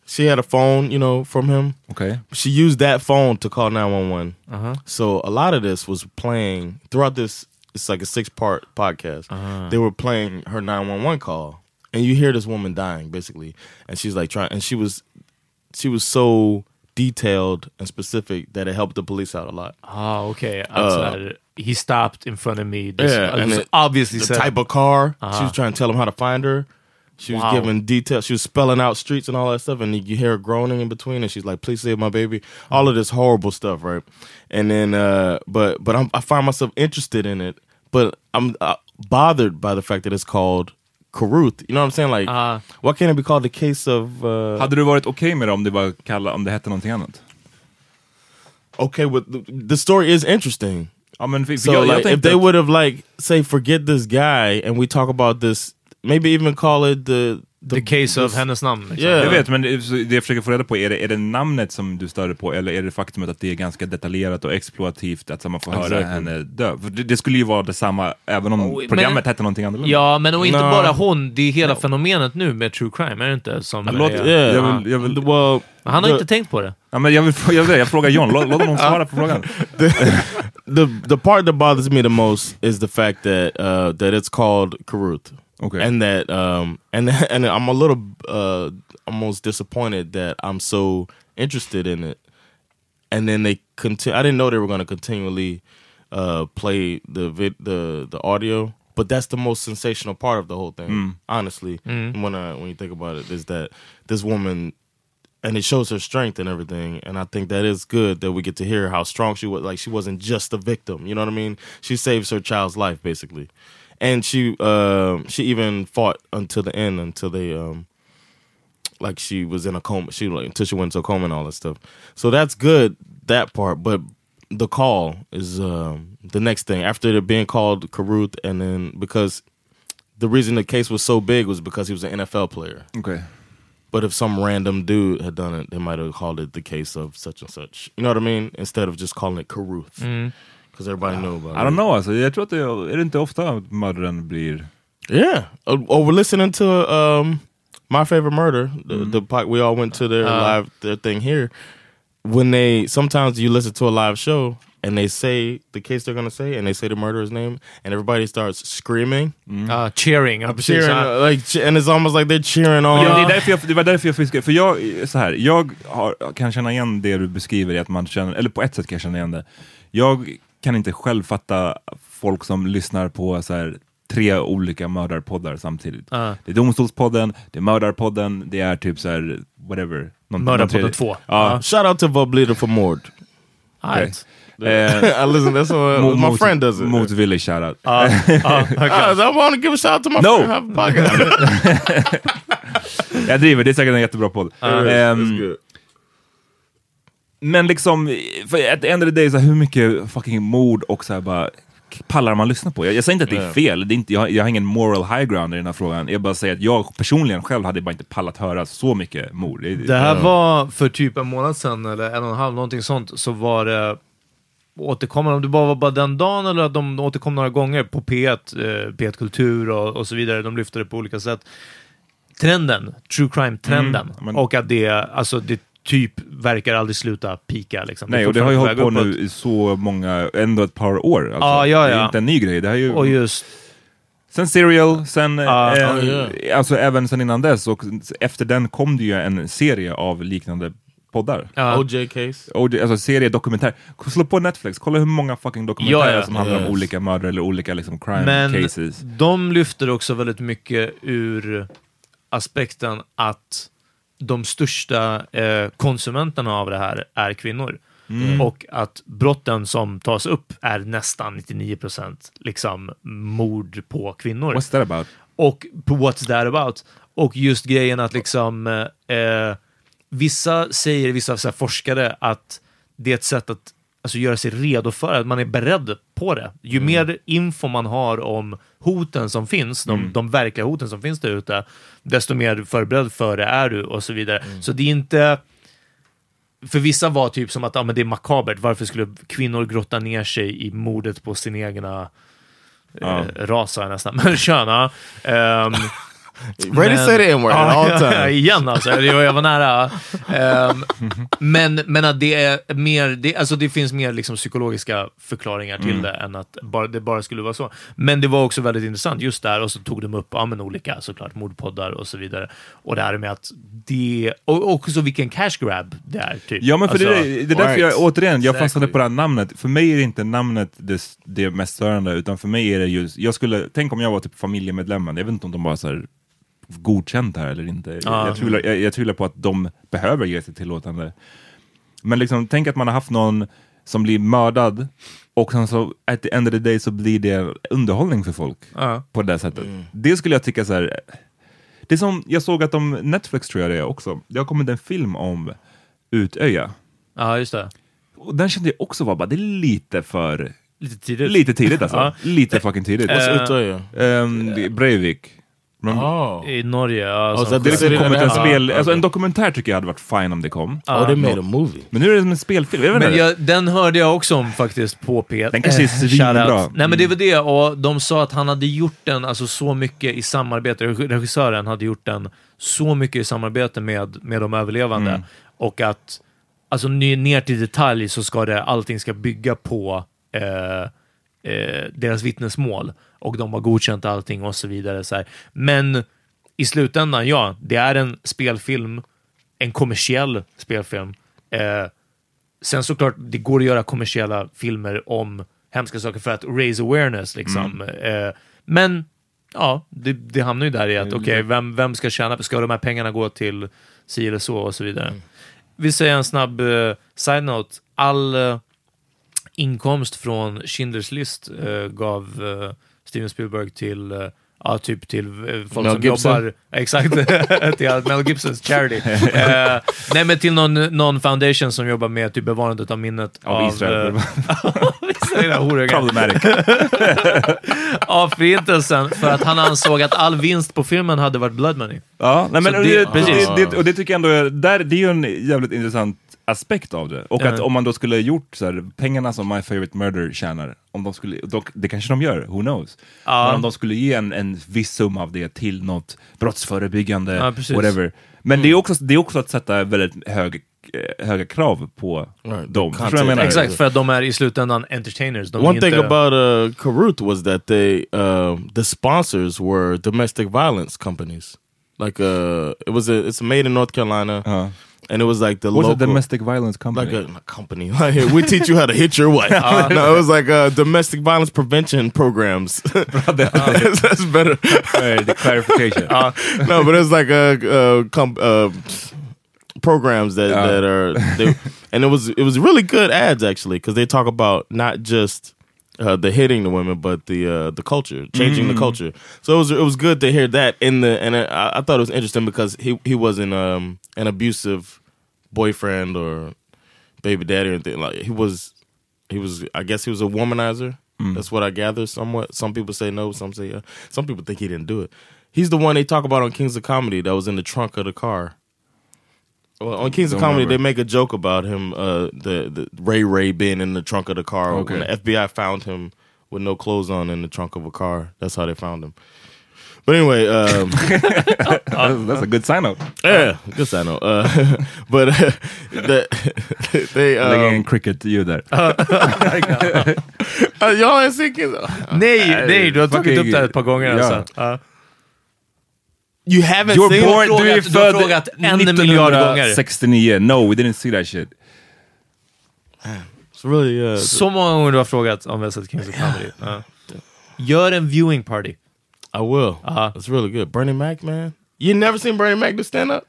she had a phone, you know, from him. Okay. She used that phone to call nine one one. Uh-huh. So a lot of this was playing throughout this. It's like a six part podcast. Uh-huh. They were playing her nine one one call, and you hear this woman dying basically, and she's like trying, and she was she was so detailed and specific that it helped the police out a lot. Ah, okay. Uh, he stopped in front of me. This, Yeah, and it- obviously the said- type of car. She Uh-huh. was trying to tell him how to find her. She was Wow. giving details. She was spelling out streets and all that stuff, and you hear her groaning in between, and she's like, "Please save my baby." All of this horrible stuff, right? And then, uh, but but I'm, I find myself interested in it, but I'm uh, bothered by the fact that it's called Karuth. You know what I'm saying? Like, Uh. why can't it be called the case of? Uh, Hade du varit okej med det om det, var kalla, om det hette någonting annat? okay with the, the story is interesting. Ja, men för, för So jag, jag like, if they would have like say forget this guy and we talk about this, maybe even call it the The case of hennes namn. Liksom. Yeah. Jag vet, men det jag försöker få reda på, är det, är det namnet som du störde på eller är det faktumet att det är ganska detaljerat och exploativt att man får höra Exactly. henne dö? För det, det skulle ju vara detsamma även om Oh, men- programmet hette någonting annorlunda. Ja, men och inte No. bara hon. Det är hela fenomenet nu med true crime, är det inte? Som Låt, är, Yeah, jag vill, jag vill, well, Han har the- inte tänkt på det. ja, men jag, vill, jag, vill, jag frågar John, låt, låt honom [LAUGHS] svara på frågan. the the part that bothers me the most is the fact that uh, that it's called Karuth. Okay. And that um and [LAUGHS] and I'm a little uh almost disappointed that I'm so interested in it. And then they continue. I didn't know they were going to continually uh play the vid the the audio, but that's the most sensational part of the whole thing. Honestly, when I, when you think about it, is that this woman and it shows her strength and everything and i think that is good that we get to hear how strong she was like she wasn't just a victim you know what i mean she saves her child's life basically and she um she even fought until the end until they um like she was in a coma she like until she went to a coma and all that stuff so that's good that part but the call is um the next thing after it being called Karuth and then because the reason the case was so big was because he was an NFL player Okay. but if some random dude had done it, they might have called it the case of such and such. You know what I mean? Instead of just calling it Karuth. Because everybody knew about I don't it. know alltså, jag tror att det är det inte ofta mördaren blir... Yeah. Uh, oh, we're listening to um, My Favorite Murder. The, the pod- We all went to their live their thing here. When they, sometimes you listen to a live show and they say the case they're going to say and they say the murderer's name and everybody starts screaming. Ja, cheering. Ja, precis. Cheering, uh, like, che- and it's almost like they're cheering on. Ja, det, är därför jag, det var därför jag fiskade, för jag, så här, jag har, kan känna igen det du beskriver, att man känner, eller på ett sätt kan jag känna igen det. Jag kan inte själv fatta folk som lyssnar på så här, tre olika mördarpoddar samtidigt. Ja. Det är Domstolspodden, det är Mördarpodden, det är typ så här, whatever. Någon, Mördarpodden någon tredje- 2. Ja. Shout out to Voblida for Mord. Right. Eh, [LAUGHS] I listen, that's what mot- my friend does it. Mot Willy shoutout. Ja, ja, [LAUGHS] I, verkligen. I want to give a shout out to my No. friend. [LAUGHS] Jag driver, det är säkert en jättebra podd. It's Ehm, good. Men liksom, för at the end of the day, så här, hur mycket fucking mord och så här bara pallar man lyssna på? Jag, jag säger inte att det är fel, det är inte, jag, har- jag har ingen moral high ground i den här frågan. Jag bara säger att jag personligen själv hade bara inte pallat höra så mycket mord. Det, Det här var för typ en månad sedan, eller en och en halv, någonting sånt, så var det återkommande, om det bara var bara den dagen eller att de återkom några gånger på P1, eh, P1 Kultur och, och så vidare, de lyfte det på olika sätt. Trenden, true crime-trenden, Mm, men- och att det, alltså det typ verkar aldrig sluta pika liksom. Nej, och det har ju hållit på nu i så många, ändå ett par år. Alltså. Ja, ja, Det är inte en ny grej. Det har ju. Och just, Sen Serial, sen, Ja, eh, ja, alltså även sen innan dess, och efter den kom det ju en serie av liknande poddar. ja, OJ case. Det, alltså serie, dokumentär. Slå på Netflix, kolla hur många fucking dokumentärer Ja, ja. som handlar om Yes. olika mördare eller olika liksom, crime men cases. de lyfter också väldigt mycket ur aspekten att de största eh, konsumenterna av det här är kvinnor. Mm. Och att brotten som tas upp är nästan 99% liksom mord på kvinnor. What's that about? Och på What's That About? Och just grejen att liksom eh, vissa säger, vissa så forskare att det är ett sätt att alltså, göra sig redo för att man är beredd på det. Ju mer info man har om hoten som finns, de, de verkliga hoten som finns där ute, desto mer förberedd för det är du och så vidare. Så det är inte för vissa var typ som att ah, men det är makabert, varför skulle kvinnor grotta ner sig i mordet på sin egna Ja. eh, ras sa jag nästan, men [LAUGHS] kön. ja. Ready to say the N-word at all times. [LAUGHS] igen alltså, jag, jag var nära. Ehm, men, men att det är mer, det, alltså det finns mer liksom psykologiska förklaringar till Mm. det än att bara, det bara skulle vara så. Men det var också väldigt intressant just där och så tog de upp ja, men olika såklart mordpoddar och så vidare. Och det här med att det, och också vilken cash grab det är. Typ. Ja men för Alltså, det, är- det är därför jag, right. återigen, jag fastnade på det här namnet. För mig är det inte namnet det, det mest störande, utan för mig är det just, jag skulle, tänk om jag var typ familjemedlemmen, jag vet inte om de bara så här godkänt här eller inte. Jag, Ja. jag, tvivlar, jag, jag tvivlar på att de behöver ge sig tillåtande. Men liksom, tänk att man har haft någon som blir mördad och sen så at the end of the day så blir det underhållning för folk Ja. på det sättet. Det skulle jag tycka så här. Det är som, jag såg att de, Netflix tror jag det är också, det har kommit en film om Utöja. Ja, just det. Och den kände jag också var bara, det är lite för... Lite tidigt. Lite tidigt alltså. Ja. Lite fucking tidigt. What's utav Um, Breivik. Oh. I Norge, ja. Oh, som så Det är det liksom kommit en spel, Ja, alltså en dokumentär tycker jag hade varit fine om det kom. Oh, they made a movie. Men nu är det som en spelfilm. Jag Men jag, den hörde jag också om faktiskt på P1. Den kanske är Eh, svinbra. Nej men det var det, och de sa att han hade gjort den alltså, så mycket i samarbete, reg- regissören hade gjort den så mycket i samarbete med, med de överlevande. Mm. Och att, alltså ner till detalj så ska det, allting ska bygga på eh, eh, deras vittnesmål. Och de har godkänt allting och så vidare. Så här. Men i slutändan, ja, det är en spelfilm, en kommersiell spelfilm. Eh, Sen såklart, det går att göra kommersiella filmer om hemska saker för att raise awareness. Liksom. Mm. Eh, men ja, det, det hamnar ju där i att Mm. okej, vem, vem ska tjäna? Ska de här pengarna gå till si eller så och så vidare? Mm. Vi säger en snabb uh, side-note. All eh, inkomst från Schindler's list eh, gav eh, Steven Spielberg till eh, Ja, typ till eh, folk Mel som Gibson? jobbar... Exakt, [LAUGHS] till Mel Gibsons charity. [LAUGHS] Eh, nej, men till någon, någon foundation som jobbar med typ bevarandet av minnet Av Israel. eh, [LAUGHS] horungar. Problematic. av förintelsen för att han ansåg att all vinst på filmen hade varit blood money. Ja, nej, men Så och det- det, precis. det, och det tycker jag ändå är, där, det är ju en jävligt intressant aspekt av det. Och att om man då skulle gjort så här, pengarna som My Favorite Murder tjänar, om de skulle, då, det kanske de gör, who knows? Men om de skulle ge en, en viss summa av det till något brottsförebyggande, whatever. Men det, är också, det är också att sätta väldigt hög, eh, höga krav på Right, dem. Exakt, för att de är i slutändan entertainers. De One inte... thing about uh, Karut was that they uh, the sponsors were domestic violence companies. Like uh, it was a it's made in North Carolina, Uh-huh. And it was like the local a domestic violence company? like a, not company. [LAUGHS] Like we teach you how to hit your wife. [LAUGHS] no, it was like uh, domestic violence prevention programs. [LAUGHS] that's, that's better. Uh, the clarification. no, but it's like a uh, uh, programs that that are, they, and it was it was really good ads actually because they talk about not just uh, the hitting the women, but the uh, the culture, changing the culture. So it was it was good to hear that in the and I, I thought it was interesting because he he wasn't um, an abusive boyfriend or baby daddy or anything like he was. He was, I guess, he was a womanizer. That's what I gather. Somewhat. Some people say no. Some say yeah. Some people think he didn't do it. He's the one they talk about on Kings of Comedy that was in the trunk of the car. Well, on Kings of Don't Comedy, remember. they make a joke about him, uh, the the Ray Ray being in the trunk of the car. Okay. When the FBI found him with no clothes on in the trunk of a car, that's how they found him. But anyway, um, [LAUGHS] that's, that's a good sign out. yeah, good I know. Uh, [LAUGHS] but uh, the, [LAUGHS] they Lägga in um, cricket-ljud där. uh, y'all ain't seen Kings. Nej, nej, du har tagit upp det här ett par gånger. Ja. Alltså. Ja. You haven't You're seen born, frågat- du är du har född frågat en 1969. No, we didn't see that shit. It's really uh, Så många gånger du har frågat om vi har sett Kings of Comedy. Ja. Gör en viewing party. I will. Uh-huh. It's really good. Bernie Mac, man. You never seen Bernie Mac do stand up?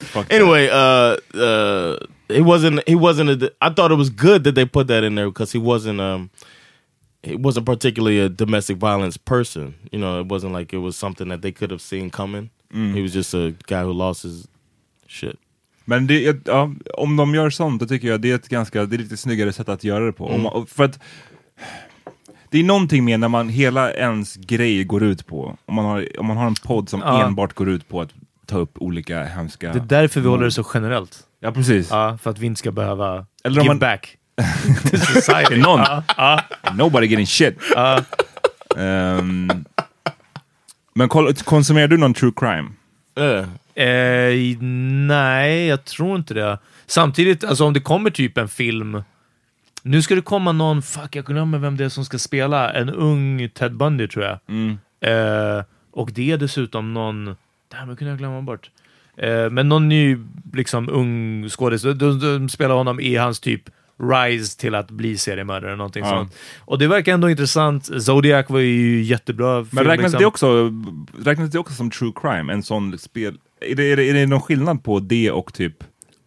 Fuck Anyway, uh, uh, he wasn't. He wasn't. A, I thought it was good that they put that in there because he wasn't. Um, he wasn't particularly a domestic violence person. You know, it wasn't like it was something that they could have seen coming. He was just a guy who lost his shit. Men det, ja, om de gör sånt, då tycker jag det är ett ganska, det är lite snyggare sätt att göra det på. Om man, för att det är någonting med när man, hela ens grej går ut på, om man har, om man har en podd som Ja. enbart går ut på att ta upp olika hemska... Det är därför vi håller det så generellt. Ja, precis. Ja, för att vi inte ska behöva Eller give man- back [LAUGHS] [LAUGHS] to society. Någon. Ja, ja. Nobody getting shit. Ehm, men konsumerar du någon true crime? Yeah. Eh, nej, jag tror inte det. Samtidigt, alltså om det kommer typ en film, nu ska det komma någon, fuck jag glömmer vem det är som ska spela, en ung Ted Bundy tror jag. Eh, och det är dessutom någon, damn jag kunde jag glömma bort. Eh, men någon ny, liksom ung skådis, de, de, de spelar honom i hans typ rise till att bli seriemördare eller någonting Ja. sånt. Och det verkar ändå intressant. Zodiac var ju jättebra Men film, räknas, liksom. det också, räknas det också som true crime? En sån spel... Är det, är, det, är det någon skillnad på det och typ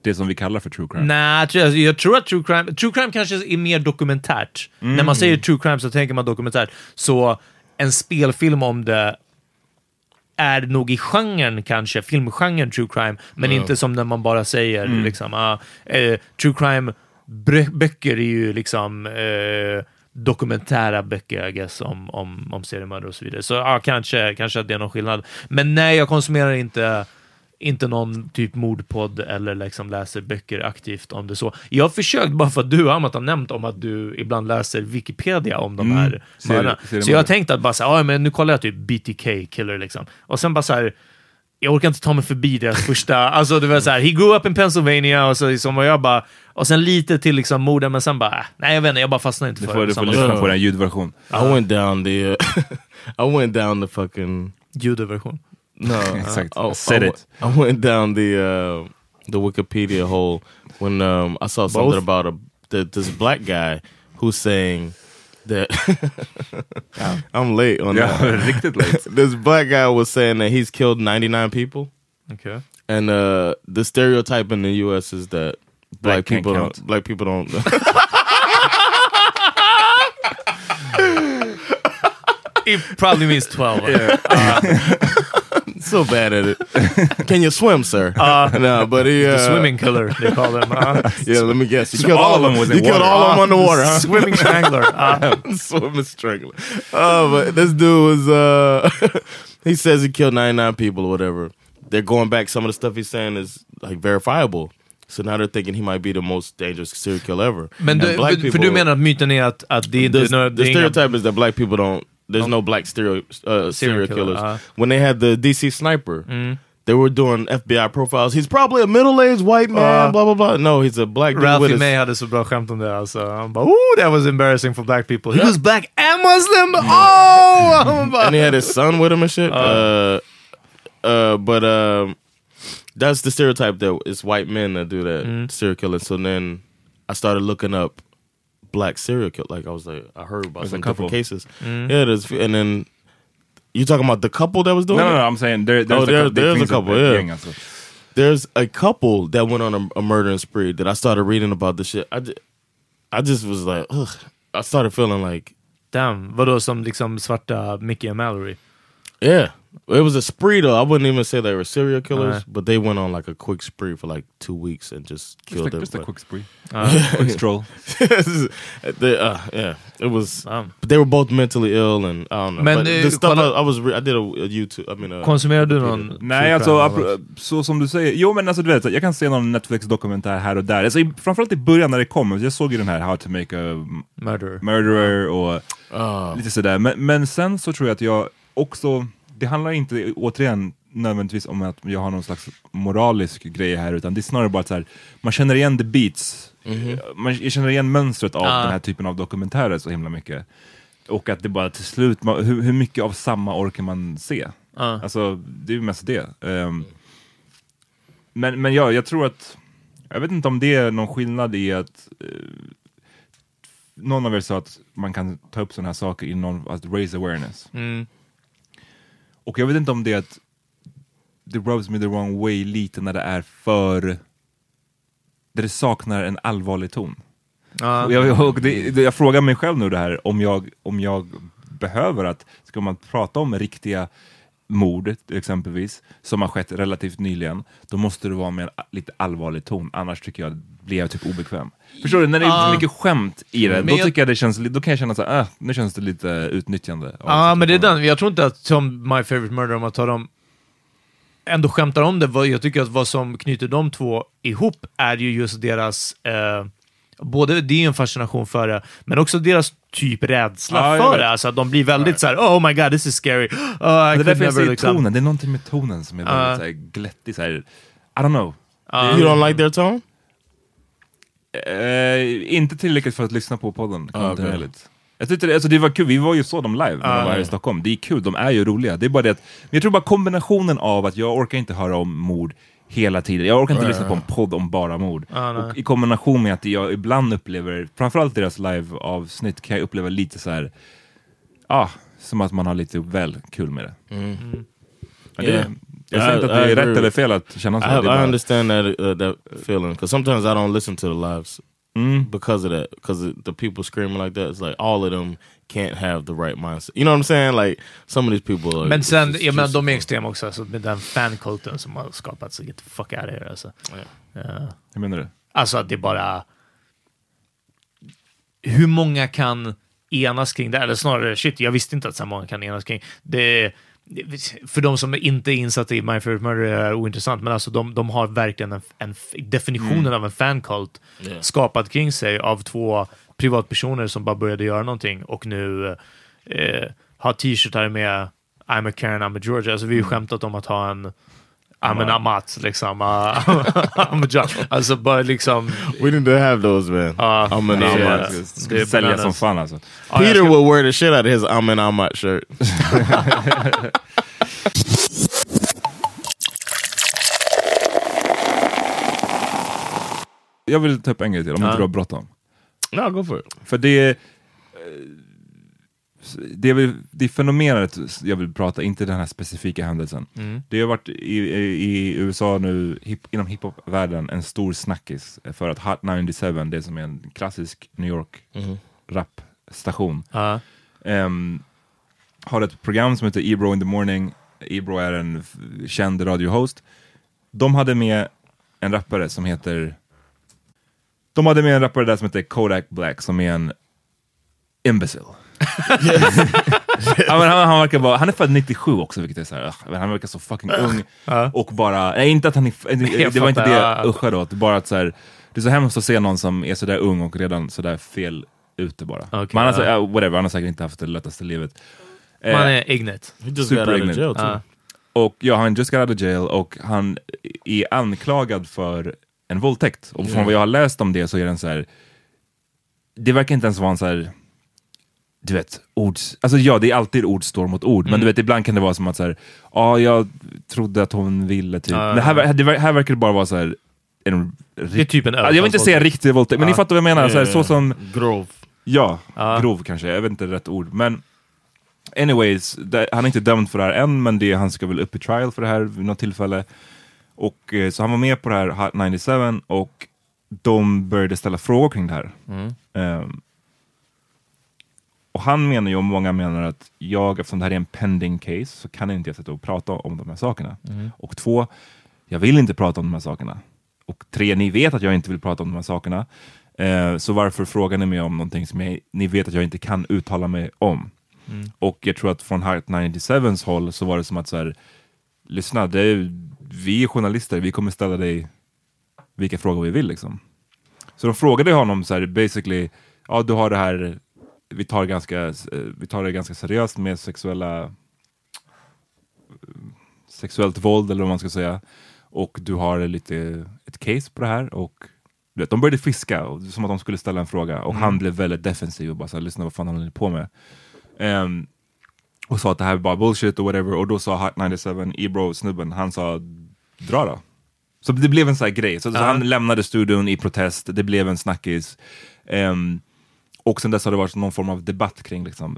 det som vi kallar för true crime? Nej, jag tror, jag tror att true crime, true crime kanske är mer dokumentärt. När man säger true crime så tänker man dokumentärt. Så en spelfilm om det är nog i genren kanske, filmgenren true crime, men inte som när man bara säger liksom, ah, eh, true crime böcker är ju liksom eh, dokumentära böcker, I guess, om, om, om seriemördare och så vidare. Så ja, kanske, kanske att det är någon skillnad. Men nej, jag konsumerar inte inte någon typ mordpodd eller liksom läser böcker aktivt om det så. Jag har försökt, bara för att du Amat har nämnt om att du ibland läser Wikipedia om de Mm, här mördarna. Så jag har tänkt att bara så här, "Ja, men nu kollar jag typ BTK killer liksom. Och sen bara så här, jag orkar inte ta mig förbi deras första, alltså det var så här, he grew up in Pennsylvania och så liksom, och jag bara, och sen lite till liksom morden, men sen bara, äh, nej jag vet inte, jag bara fastnar inte för det. du får lyssna på den ljudversion. I went down the. Uh, [LAUGHS] I went down the fucking. Ljudversion. No, [LAUGHS] Exact. I, I, Said I, it. I went down the uh, the Wikipedia hole when um, I saw something Both? about a the, this black guy who's saying that [LAUGHS] I'm late on Ja, that. [LAUGHS] late. [LAUGHS] this black guy was saying that he's killed 99 people, Okay. and uh, the stereotype in the U.S. is that Black black, people don't black people don't. It probably means 12. [LAUGHS] so bad at it. [LAUGHS] Can you swim, sir? [LAUGHS] no, but he uh, The swimming killer, they call them. Uh, Yeah, let me guess. You So killed all of them was You killed all of them underwater, huh? Swimming strangler. Uh, Swimming strangler. Oh, but this dude was. uh He says he killed ninety nine people or whatever. They're going back. Some of the stuff he's saying is like verifiable. So now they're thinking he might be the most dangerous serial killer ever. men du, black för people- du menar att myten är att, att det inte the, the är inga- stereotype is that black people don't. There's no black stereo, uh, serial, killer, killers. uh. when they had the DC sniper, Mm. they were doing FBI profiles. He's probably a middle-aged white man. Uh. blah blah blah. No, he's a black Ralphie May hade så bra skämt det. Alltså. Han bara, oh, that was embarrassing for black people. He was black and Muslim! Oh! [LAUGHS] And he had his son with him and shit. Uh, uh, but um, that's the stereotype that it's white men that do that Mm-hmm. serial killing. So then I started looking up black serial killer. Like I was like, I heard about There's some a couple. different cases. Mm-hmm. Yeah, there's and then you talking about the couple that was doing No, no, no, I'm saying there, there's Oh, a there- there's a couple, yeah. There's a couple that went on a, a murdering spree that I started reading about this shit. I just, I just was like, ugh. I started feeling like, Damn, vadå som liksom svarta Mickey and Mallory? Yeah, it was a spree though. I wouldn't even say they were serial killers, Alright. but they went on like a quick spree for like two weeks and just Just, killed a, just a quick spree. [LAUGHS] Uh, quick stroll. [LAUGHS] they, uh, yeah, it was. But they were both mentally ill, and I don't know. Men, eh, stuff kolla- I, I was, I did a, a YouTube. I mean, uh, Konsumerar du någon? Nej, alltså så som du säger. Jo, men alltså du vet, jag kan se någon Netflix-dokumentär här och där. Alltså, i- framförallt i början när det kom, jag såg ju den här How to make a Murder. murderer och uh, lite sådär. Men, men sen så tror jag att jag också, det handlar inte återigen nödvändigtvis om att jag har någon slags moralisk grej här, utan det är snarare bara att så här, man känner igen the beats. Man, jag känner igen mönstret av Ah. den här typen av dokumentärer så himla mycket. Och att det bara till slut, man, hur, hur mycket av samma orkar man se? Ah. Alltså, det är ju mest det. Ehm, men men ja, jag tror att, jag vet inte om det är någon skillnad i att eh, någon av er sa att man kan ta upp sådana här saker i någon, att raise awareness. Mm. Och jag vet inte om det är att det rubs me the wrong way lite när det är för, där det saknar en allvarlig ton. Ja. Och jag, och det, jag frågar mig själv nu det här, om jag, om jag behöver att, ska man prata om riktiga mord exempelvis, som har skett relativt nyligen, då måste det vara med en lite allvarlig ton, annars tycker jag blir jag typ obekväm. Förstår du? När det är för mycket skämt i det, då jag- tycker jag det känns, då kan jag känna så här, äh, nu känns det lite utnyttjande. Ja, men det är den. Jag tror inte att som My Favorite Murder, om man tar dem, ändå skämtar om det. Jag tycker att vad som knyter de två ihop är ju just deras, eh, både det är en fascination för det, men också deras typ rädsla jag för det. Alltså att de blir väldigt så här: oh my god, this is scary. Oh, [GASPS] I Det är därför jag säger liksom. tonen, det är någonting med tonen som är väldigt så här glättig, så här, I don't know. you don't like their tone? Eh, inte tillräckligt för att lyssna på podden, Ah, kontinuerligt. Jag tyckte det, alltså det var kul, vi var ju så dem live när Ah, de var här i Stockholm. Det är kul, de är ju roliga. Det är bara det att, jag tror bara kombinationen av att jag orkar inte höra om mord hela tiden. Jag orkar inte lyssna på en podd om bara mord. Ah, nej. och I kombination med att jag ibland upplever, framförallt deras live-avsnitt kan jag uppleva lite så här, ah, som att man har lite väl kul med det. Men det Yeah. Jag säger I- inte att I det är rätt eller fel att känna I, så. have, det är I understand that uh, that feeling because sometimes I don't listen to the lives Mm. because of that. Because the people screaming like that, it's like all of them can't have the right mindset. You know what I'm saying? Like some of these people. Are, Men sen, just- menar, just- de är extrema också, alltså, med den fankulten som har skapats. Så get the fuck out of here, alltså. Ja. Hur menar du? Alltså att det bara... hur många kan enas kring det? Eller snarare, shit, jag visste inte att så många kan enas kring det. För de som inte är insatta i My Favorite Murder är ointressant, men alltså de, de har verkligen en, en definitionen Mm. av en fankult Yeah. skapad kring sig av två privatpersoner som bara började göra någonting och nu eh, har t-shirtar med I'm a Karen, I'm a George. Alltså vi har ju skämtat om att ha en I'm an Amat, liksom. Uh, [LAUGHS] I'm a John. Alltså bara liksom... We to have those man. Ja, I'm an är- Amat. det är Sälja som fan alltså. Jag Peter ska- will wear the shit out of his I'm an Amat shirt. Jag vill ta upp en grej till, om Ja. inte du har bråttom. no, go for it. För det, eh, det, väl- det fenomenet jag vill prata, inte den här specifika händelsen. Mm. Det har varit i, i, USA nu, hip, inom hiphop-världen, en stor snackis för att Hot 97, det som är en klassisk New York Mhm. rap-station, Ja. ehm, har ett program som heter Ebro in the morning. Ebro är en känd radiohost. De hade med en rappare som heter de hade med en rappare där som heter Kodak Black som är en imbecile. Ja, men han, han, verkar bara, han är född 97 också, vilket är så här, men han verkar så fucking ung. Och bara, nej inte att han är, det, var inte det ja. jag uschade åt, bara att så här, det är så hemskt att se någon som är sådär ung och redan sådär fel ute bara. Okej, men han, har, whatever, han har säkert inte haft det lättaste livet. Eh, Man är ignet. Super jail too. Ja. och ja, han just got out of jail och han är anklagad för en våldtäkt. Och från vad jag har läst om det så är den så här. Det verkar inte ens vara en så här. Du vet, ord, alltså ja det är alltid ord står mot ord, Mm. men du vet ibland kan det vara som att så här, ja jag trodde att hon ville typ. Ja, det här, det, här verkar det bara vara så här. En, Det är typ en jag vill inte säga riktig våldtäkt, men ni fattar vad jag menar. Så, här, så som Grove. Ja, Ja. grov kanske. Jag vet inte rätt ord. Men anyways, det, han är inte dömd för det här än, men det, han ska väl upp i trial för det här vid något tillfälle. Och, eh, så han var med på det här Hot 97 och de började ställa frågor kring det här. Mm. Ehm, och han menar ju, och många menar att jag, eftersom det här är en pending case, så kan inte jag sitta och prata om de här sakerna. Mm. Och två, jag vill inte prata om de här sakerna. Och tre, ni vet att jag inte vill prata om de här sakerna. Eh, så varför frågar ni mig om någonting som jag, ni vet att jag inte kan uttala mig om? Mm. Och jag tror att från Heart 97s håll så var det som att så här, lyssna, det är, vi är journalister, vi kommer ställa dig vilka frågor vi vill liksom. Så de frågade honom så här, basically, ja du har det här, vi tar, ganska, eh, vi tar det ganska seriöst med sexuella sexuellt våld eller vad man ska säga. Och du har lite ett case på det här och du vet, de började fiska, och, som att de skulle ställa en fråga och Mm. han blev väldigt defensiv och bara så här, lyssna vad fan håller ni på med? Ehm, och sa att det här är bara bullshit och whatever och då sa Hot 97, Ebro, snubben, han sa dra då. Så det blev en sån här grej, så, så Ja. han lämnade studion i protest, det blev en snackis. Ehm, och sen dess har det varit någon form av debatt kring liksom,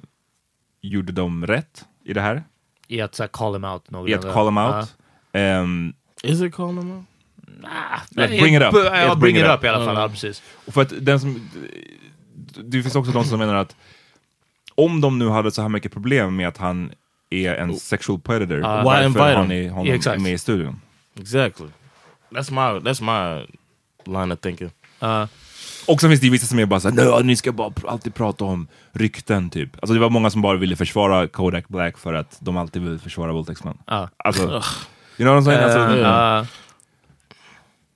gjorde de rätt i det här? I att så här, call him out. I att call them out? Ehm, Is it calling him out? Like, bring it up. Ja, bring, it it up, i alla fall. Mm. Ja, precis. Och för att den som, det finns också de som menar att om de nu hade så här mycket problem med att han är en sexual predator. Why varför invite har ni honom Ja, exakt. med i studion? Exactly. That's my that's my line of thinking. Ja. Och sen finns det vissa som är bara såhär, ni ska bara alltid prata om rykten typ. Alltså det var många som bara ville försvara Kodak Black för att de alltid vill försvara våldtäktsmän. Ja. Alltså, you know what I'm saying? Alltså, ja.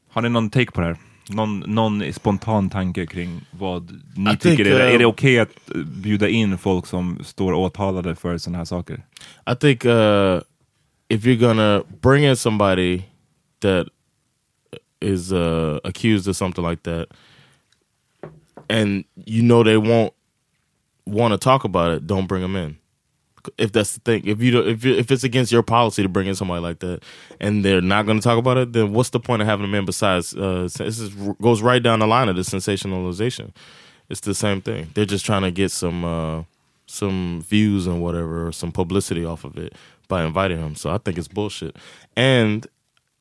Har ni någon take på det här? Någon, någon spontan tanke kring vad ni I tycker? think, är, uh, är det okej att eh, bjuda in folk som står åtalade för sådana här saker? I think uh, if you're gonna bring in somebody that is uh, accused of something like that, and you know they won't want to talk about it, don't bring them in. If that's the thing, if you don't, if you, if it's against your policy to bring in somebody like that, and they're not going to talk about it, then what's the point of having them in? Besides, uh, this is, goes right down the line of the sensationalization. It's the same thing. They're just trying to get some uh, some views and whatever, or some publicity off of it by inviting him. So I think it's bullshit. And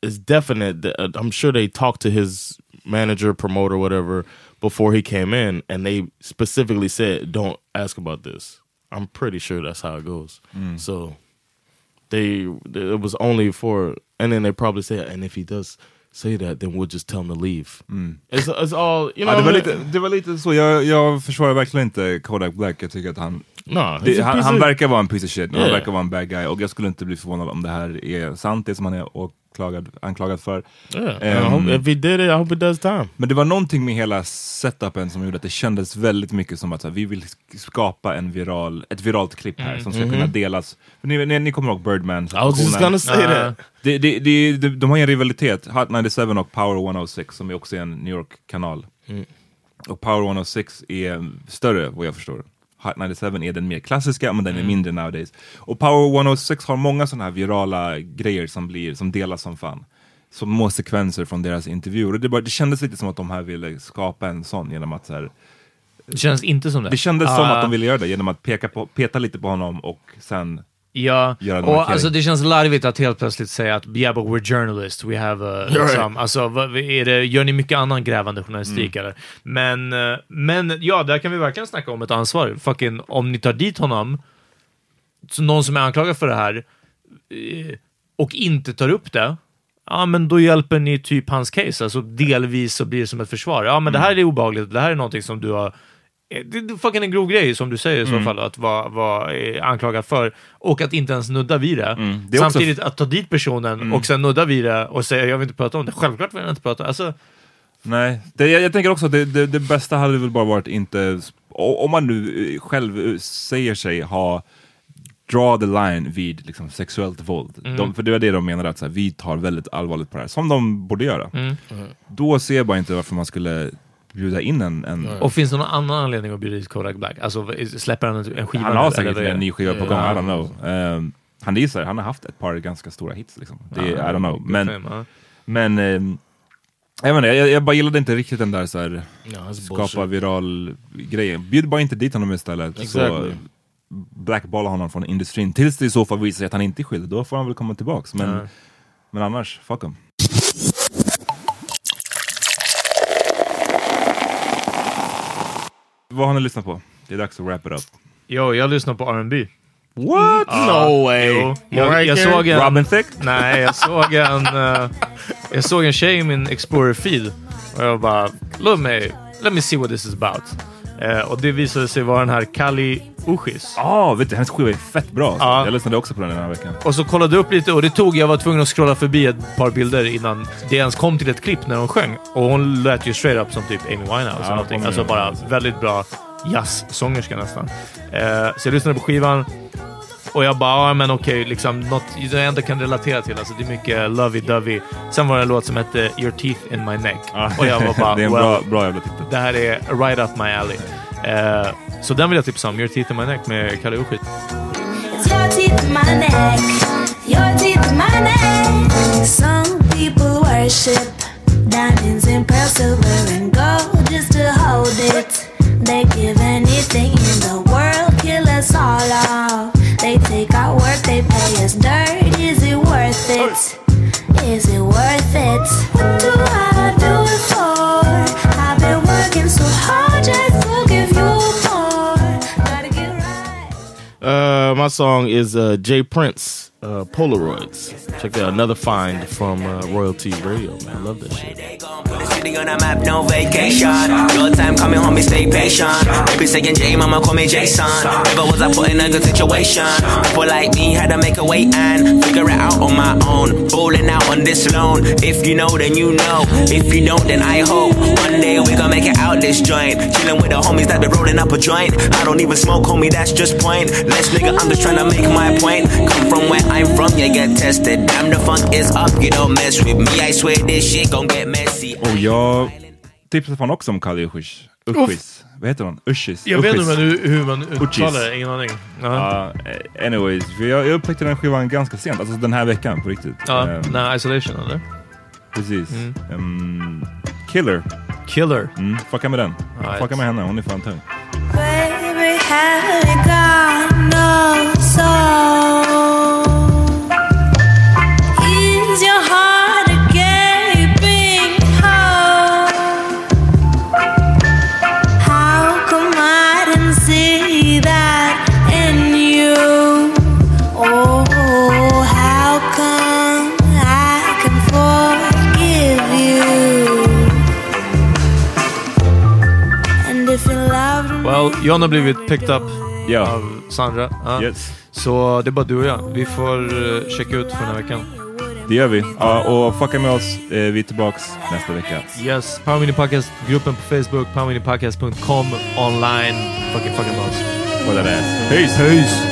it's definite. That, uh, I'm sure they talked to his manager, promoter, whatever, before he came in, and they specifically said, "Don't ask about this." I'm pretty sure that's how it goes. So they, it was only for, and then they probably say, and if he does say that, then we'll just tell them to leave. It's, it's all, you know. ja, det, var lite, det var lite så, jag, jag försvarar verkligen inte Kodak Black. Jag tycker att han, No, det, han, han verkar vara en piece of shit, han Yeah. verkar vara en bad guy. Och jag skulle inte bli förvånad om det här är sant, det som han är åklagad, anklagad för. Yeah, hope, if he did it, I hope it does time. Men det var någonting med hela setupen som gjorde att det kändes väldigt mycket som att här, vi vill skapa en viral, ett viralt klipp här som ska Mhm. kunna delas. För ni, ni, ni kommer ihåg Birdman? I was just gonna say that. Det, det, det, de, de har en rivalitet, Hot 97 och Power 106 som är också är en New York-kanal. Mm. Och Power 106 är större vad jag förstår. Hot 97 är den mer klassiska men den är Mm. mindre nowadays. Och Power 106 har många sådana här virala grejer som, blir, som delas som fan. Som små sekvenser från deras intervjuer. Och det, bara, det kändes lite som att de här ville skapa en sån genom att så här, Det känns inte som det. Det kändes som Ah. att de ville göra det genom att peka på, peta lite på honom och sen Ja, göra och alltså det känns larvigt att helt plötsligt säga att yeah but we're journalists, we have a... Right. Liksom, alltså, vad- är det, gör ni mycket annan grävande journalistik Mm. eller? Men, eh, men ja, där kan vi verkligen snacka om ett ansvar. Fucking, om ni tar dit honom, så någon som är anklagad för det här, eh, och inte tar upp det, ja men då hjälper ni typ hans case. Alltså delvis så blir det som ett försvar. Ja men det Mm. här är obehagligt, det här är någonting som du har det är fucking en grov grej som du säger i så Mm. fall, att vara vara, eh, anklagad för. Och att inte ens nudda vid det. Mm. Det är också- Samtidigt att ta dit personen och sen nudda vid det och säga jag vill inte prata om det. Självklart vill jag inte prata. Alltså, Nej, det, jag, jag tänker också att det, det, det bästa hade väl bara varit inte, om man nu eh, själv eh, säger sig ha draw the line vid liksom, sexuellt våld. Mm. De, för det var det de menade, att så här, vi tar väldigt allvarligt på det här, som de borde göra. Mm. Då ser jag bara inte varför man skulle bjuda in en... en Och finns det någon annan anledning att bjuda dit Kodak Black? Alltså släpper han en skiva han nu, har eller säkert är en ny skiva på gång, Ja. I don't know. Um, han gissar, han har haft ett par ganska stora hits. Liksom. Det, Ja, I don't know. Men, ja. men ehm, jag, menar, jag, jag bara gillade inte riktigt den där så här, it's skapa bullshit. viral grejen. Bjud bara inte dit honom istället. Så Exactly. blackballa honom från industrin. Tills det i så fall visar sig att han inte är skyldig. Då får han väl komma tillbaks. Men, Ja. men annars, fuck him. Vad har ni lyssnat på? Det är dags att wrap it up. Jo, jag lyssnar på R&B. What? No way. Jo, jag, jag såg en... Robin Thicke? Nej, jag såg en... [LAUGHS] eh, jag såg en tjej i min Explorer-feed. Och jag bara, let me, let me see what this is about. Eh, och det visade sig vara den här Kali Uchis. Ja, vet du, hennes skiva är fett bra. Ja. Jag lyssnade också på den den här veckan. Och så kollade jag upp lite och det tog, jag var tvungen att scrolla förbi ett par bilder innan det ens kom till ett klipp när hon sjöng. Och hon lät ju straight up som typ Amy Winehouse Ja, eller någonting. kommer Alltså bara väldigt bra jazzsångerska nästan. Eh, så jag lyssnade på skivan och jag bara, ja men okej, liksom något jag ändå kan relatera till. Alltså det är mycket lovey-dovey. Sen var det en låt som hette Your Teeth In My Neck. Och jag var bara, [LAUGHS] det är en well, bra, bra jävla titel. det här är right up my alley. Eh, så den vill jag tipsa om, Your Teeth In My Neck med Kalle Uchit. Your teeth in my neck, your teeth in my neck. Some people worship diamonds and pearls, silver and gold just to hold it. They give anything in the world, kill us all off. They take our work, they pay us dirt. Is it worth it? Is it worth it? What do I do it for? I've been working so hard just to give you more. Gotta get right. Uh, my song is uh, Jay Prince, uh, Polaroids. Check out. Another find from uh, Royalty Radio, man. I love that shit. City on a map, no vacation. Your time coming home, stay patient. Baby saying J, mama call me Jason. Never was I put in a good situation. People like me had to make a way and figure it out on my own. Balling out on this loan. If you know, then you know. If you don't, then I hope one day we gonna make it out this joint. Chilling with the homies that been rolling up a joint. I don't even smoke, homie, that's just pointless, nigga. I'm just trying to make my point. Come from where I'm from, you get tested. Damn, the funk is up, you don't mess with me. I swear this shit gon' get messy. Och jag tipsade fan också om Kali Uchis. Uchis. Vad heter hon? Ushis? Jag vet Uchis. inte hur, hur man Uchis. uttalar det, ingen aning. Ja. Eh, anyways, för jag, jag upptäckte den skivan ganska sent, alltså den här veckan på riktigt. Ja, Ehm, när Isolation eller? Precis. Mm. Ehm, Killer. Killer. Mm, fucka med den. Right. Fucka med henne, hon är fan tung. Baby, John har blivit picked up Ja. av Sandra. Ja. Yes. Så det är bara du och jag. Vi får uh, checka ut för den här veckan. Det gör vi. Ja, och fucka med oss. Eh, vi är tillbaks nästa vecka. Yes, Power Mini Podcast, gruppen på Facebook, powerminipodcast.com, online. Fucking fucking. Kolla det. Peace! Peace!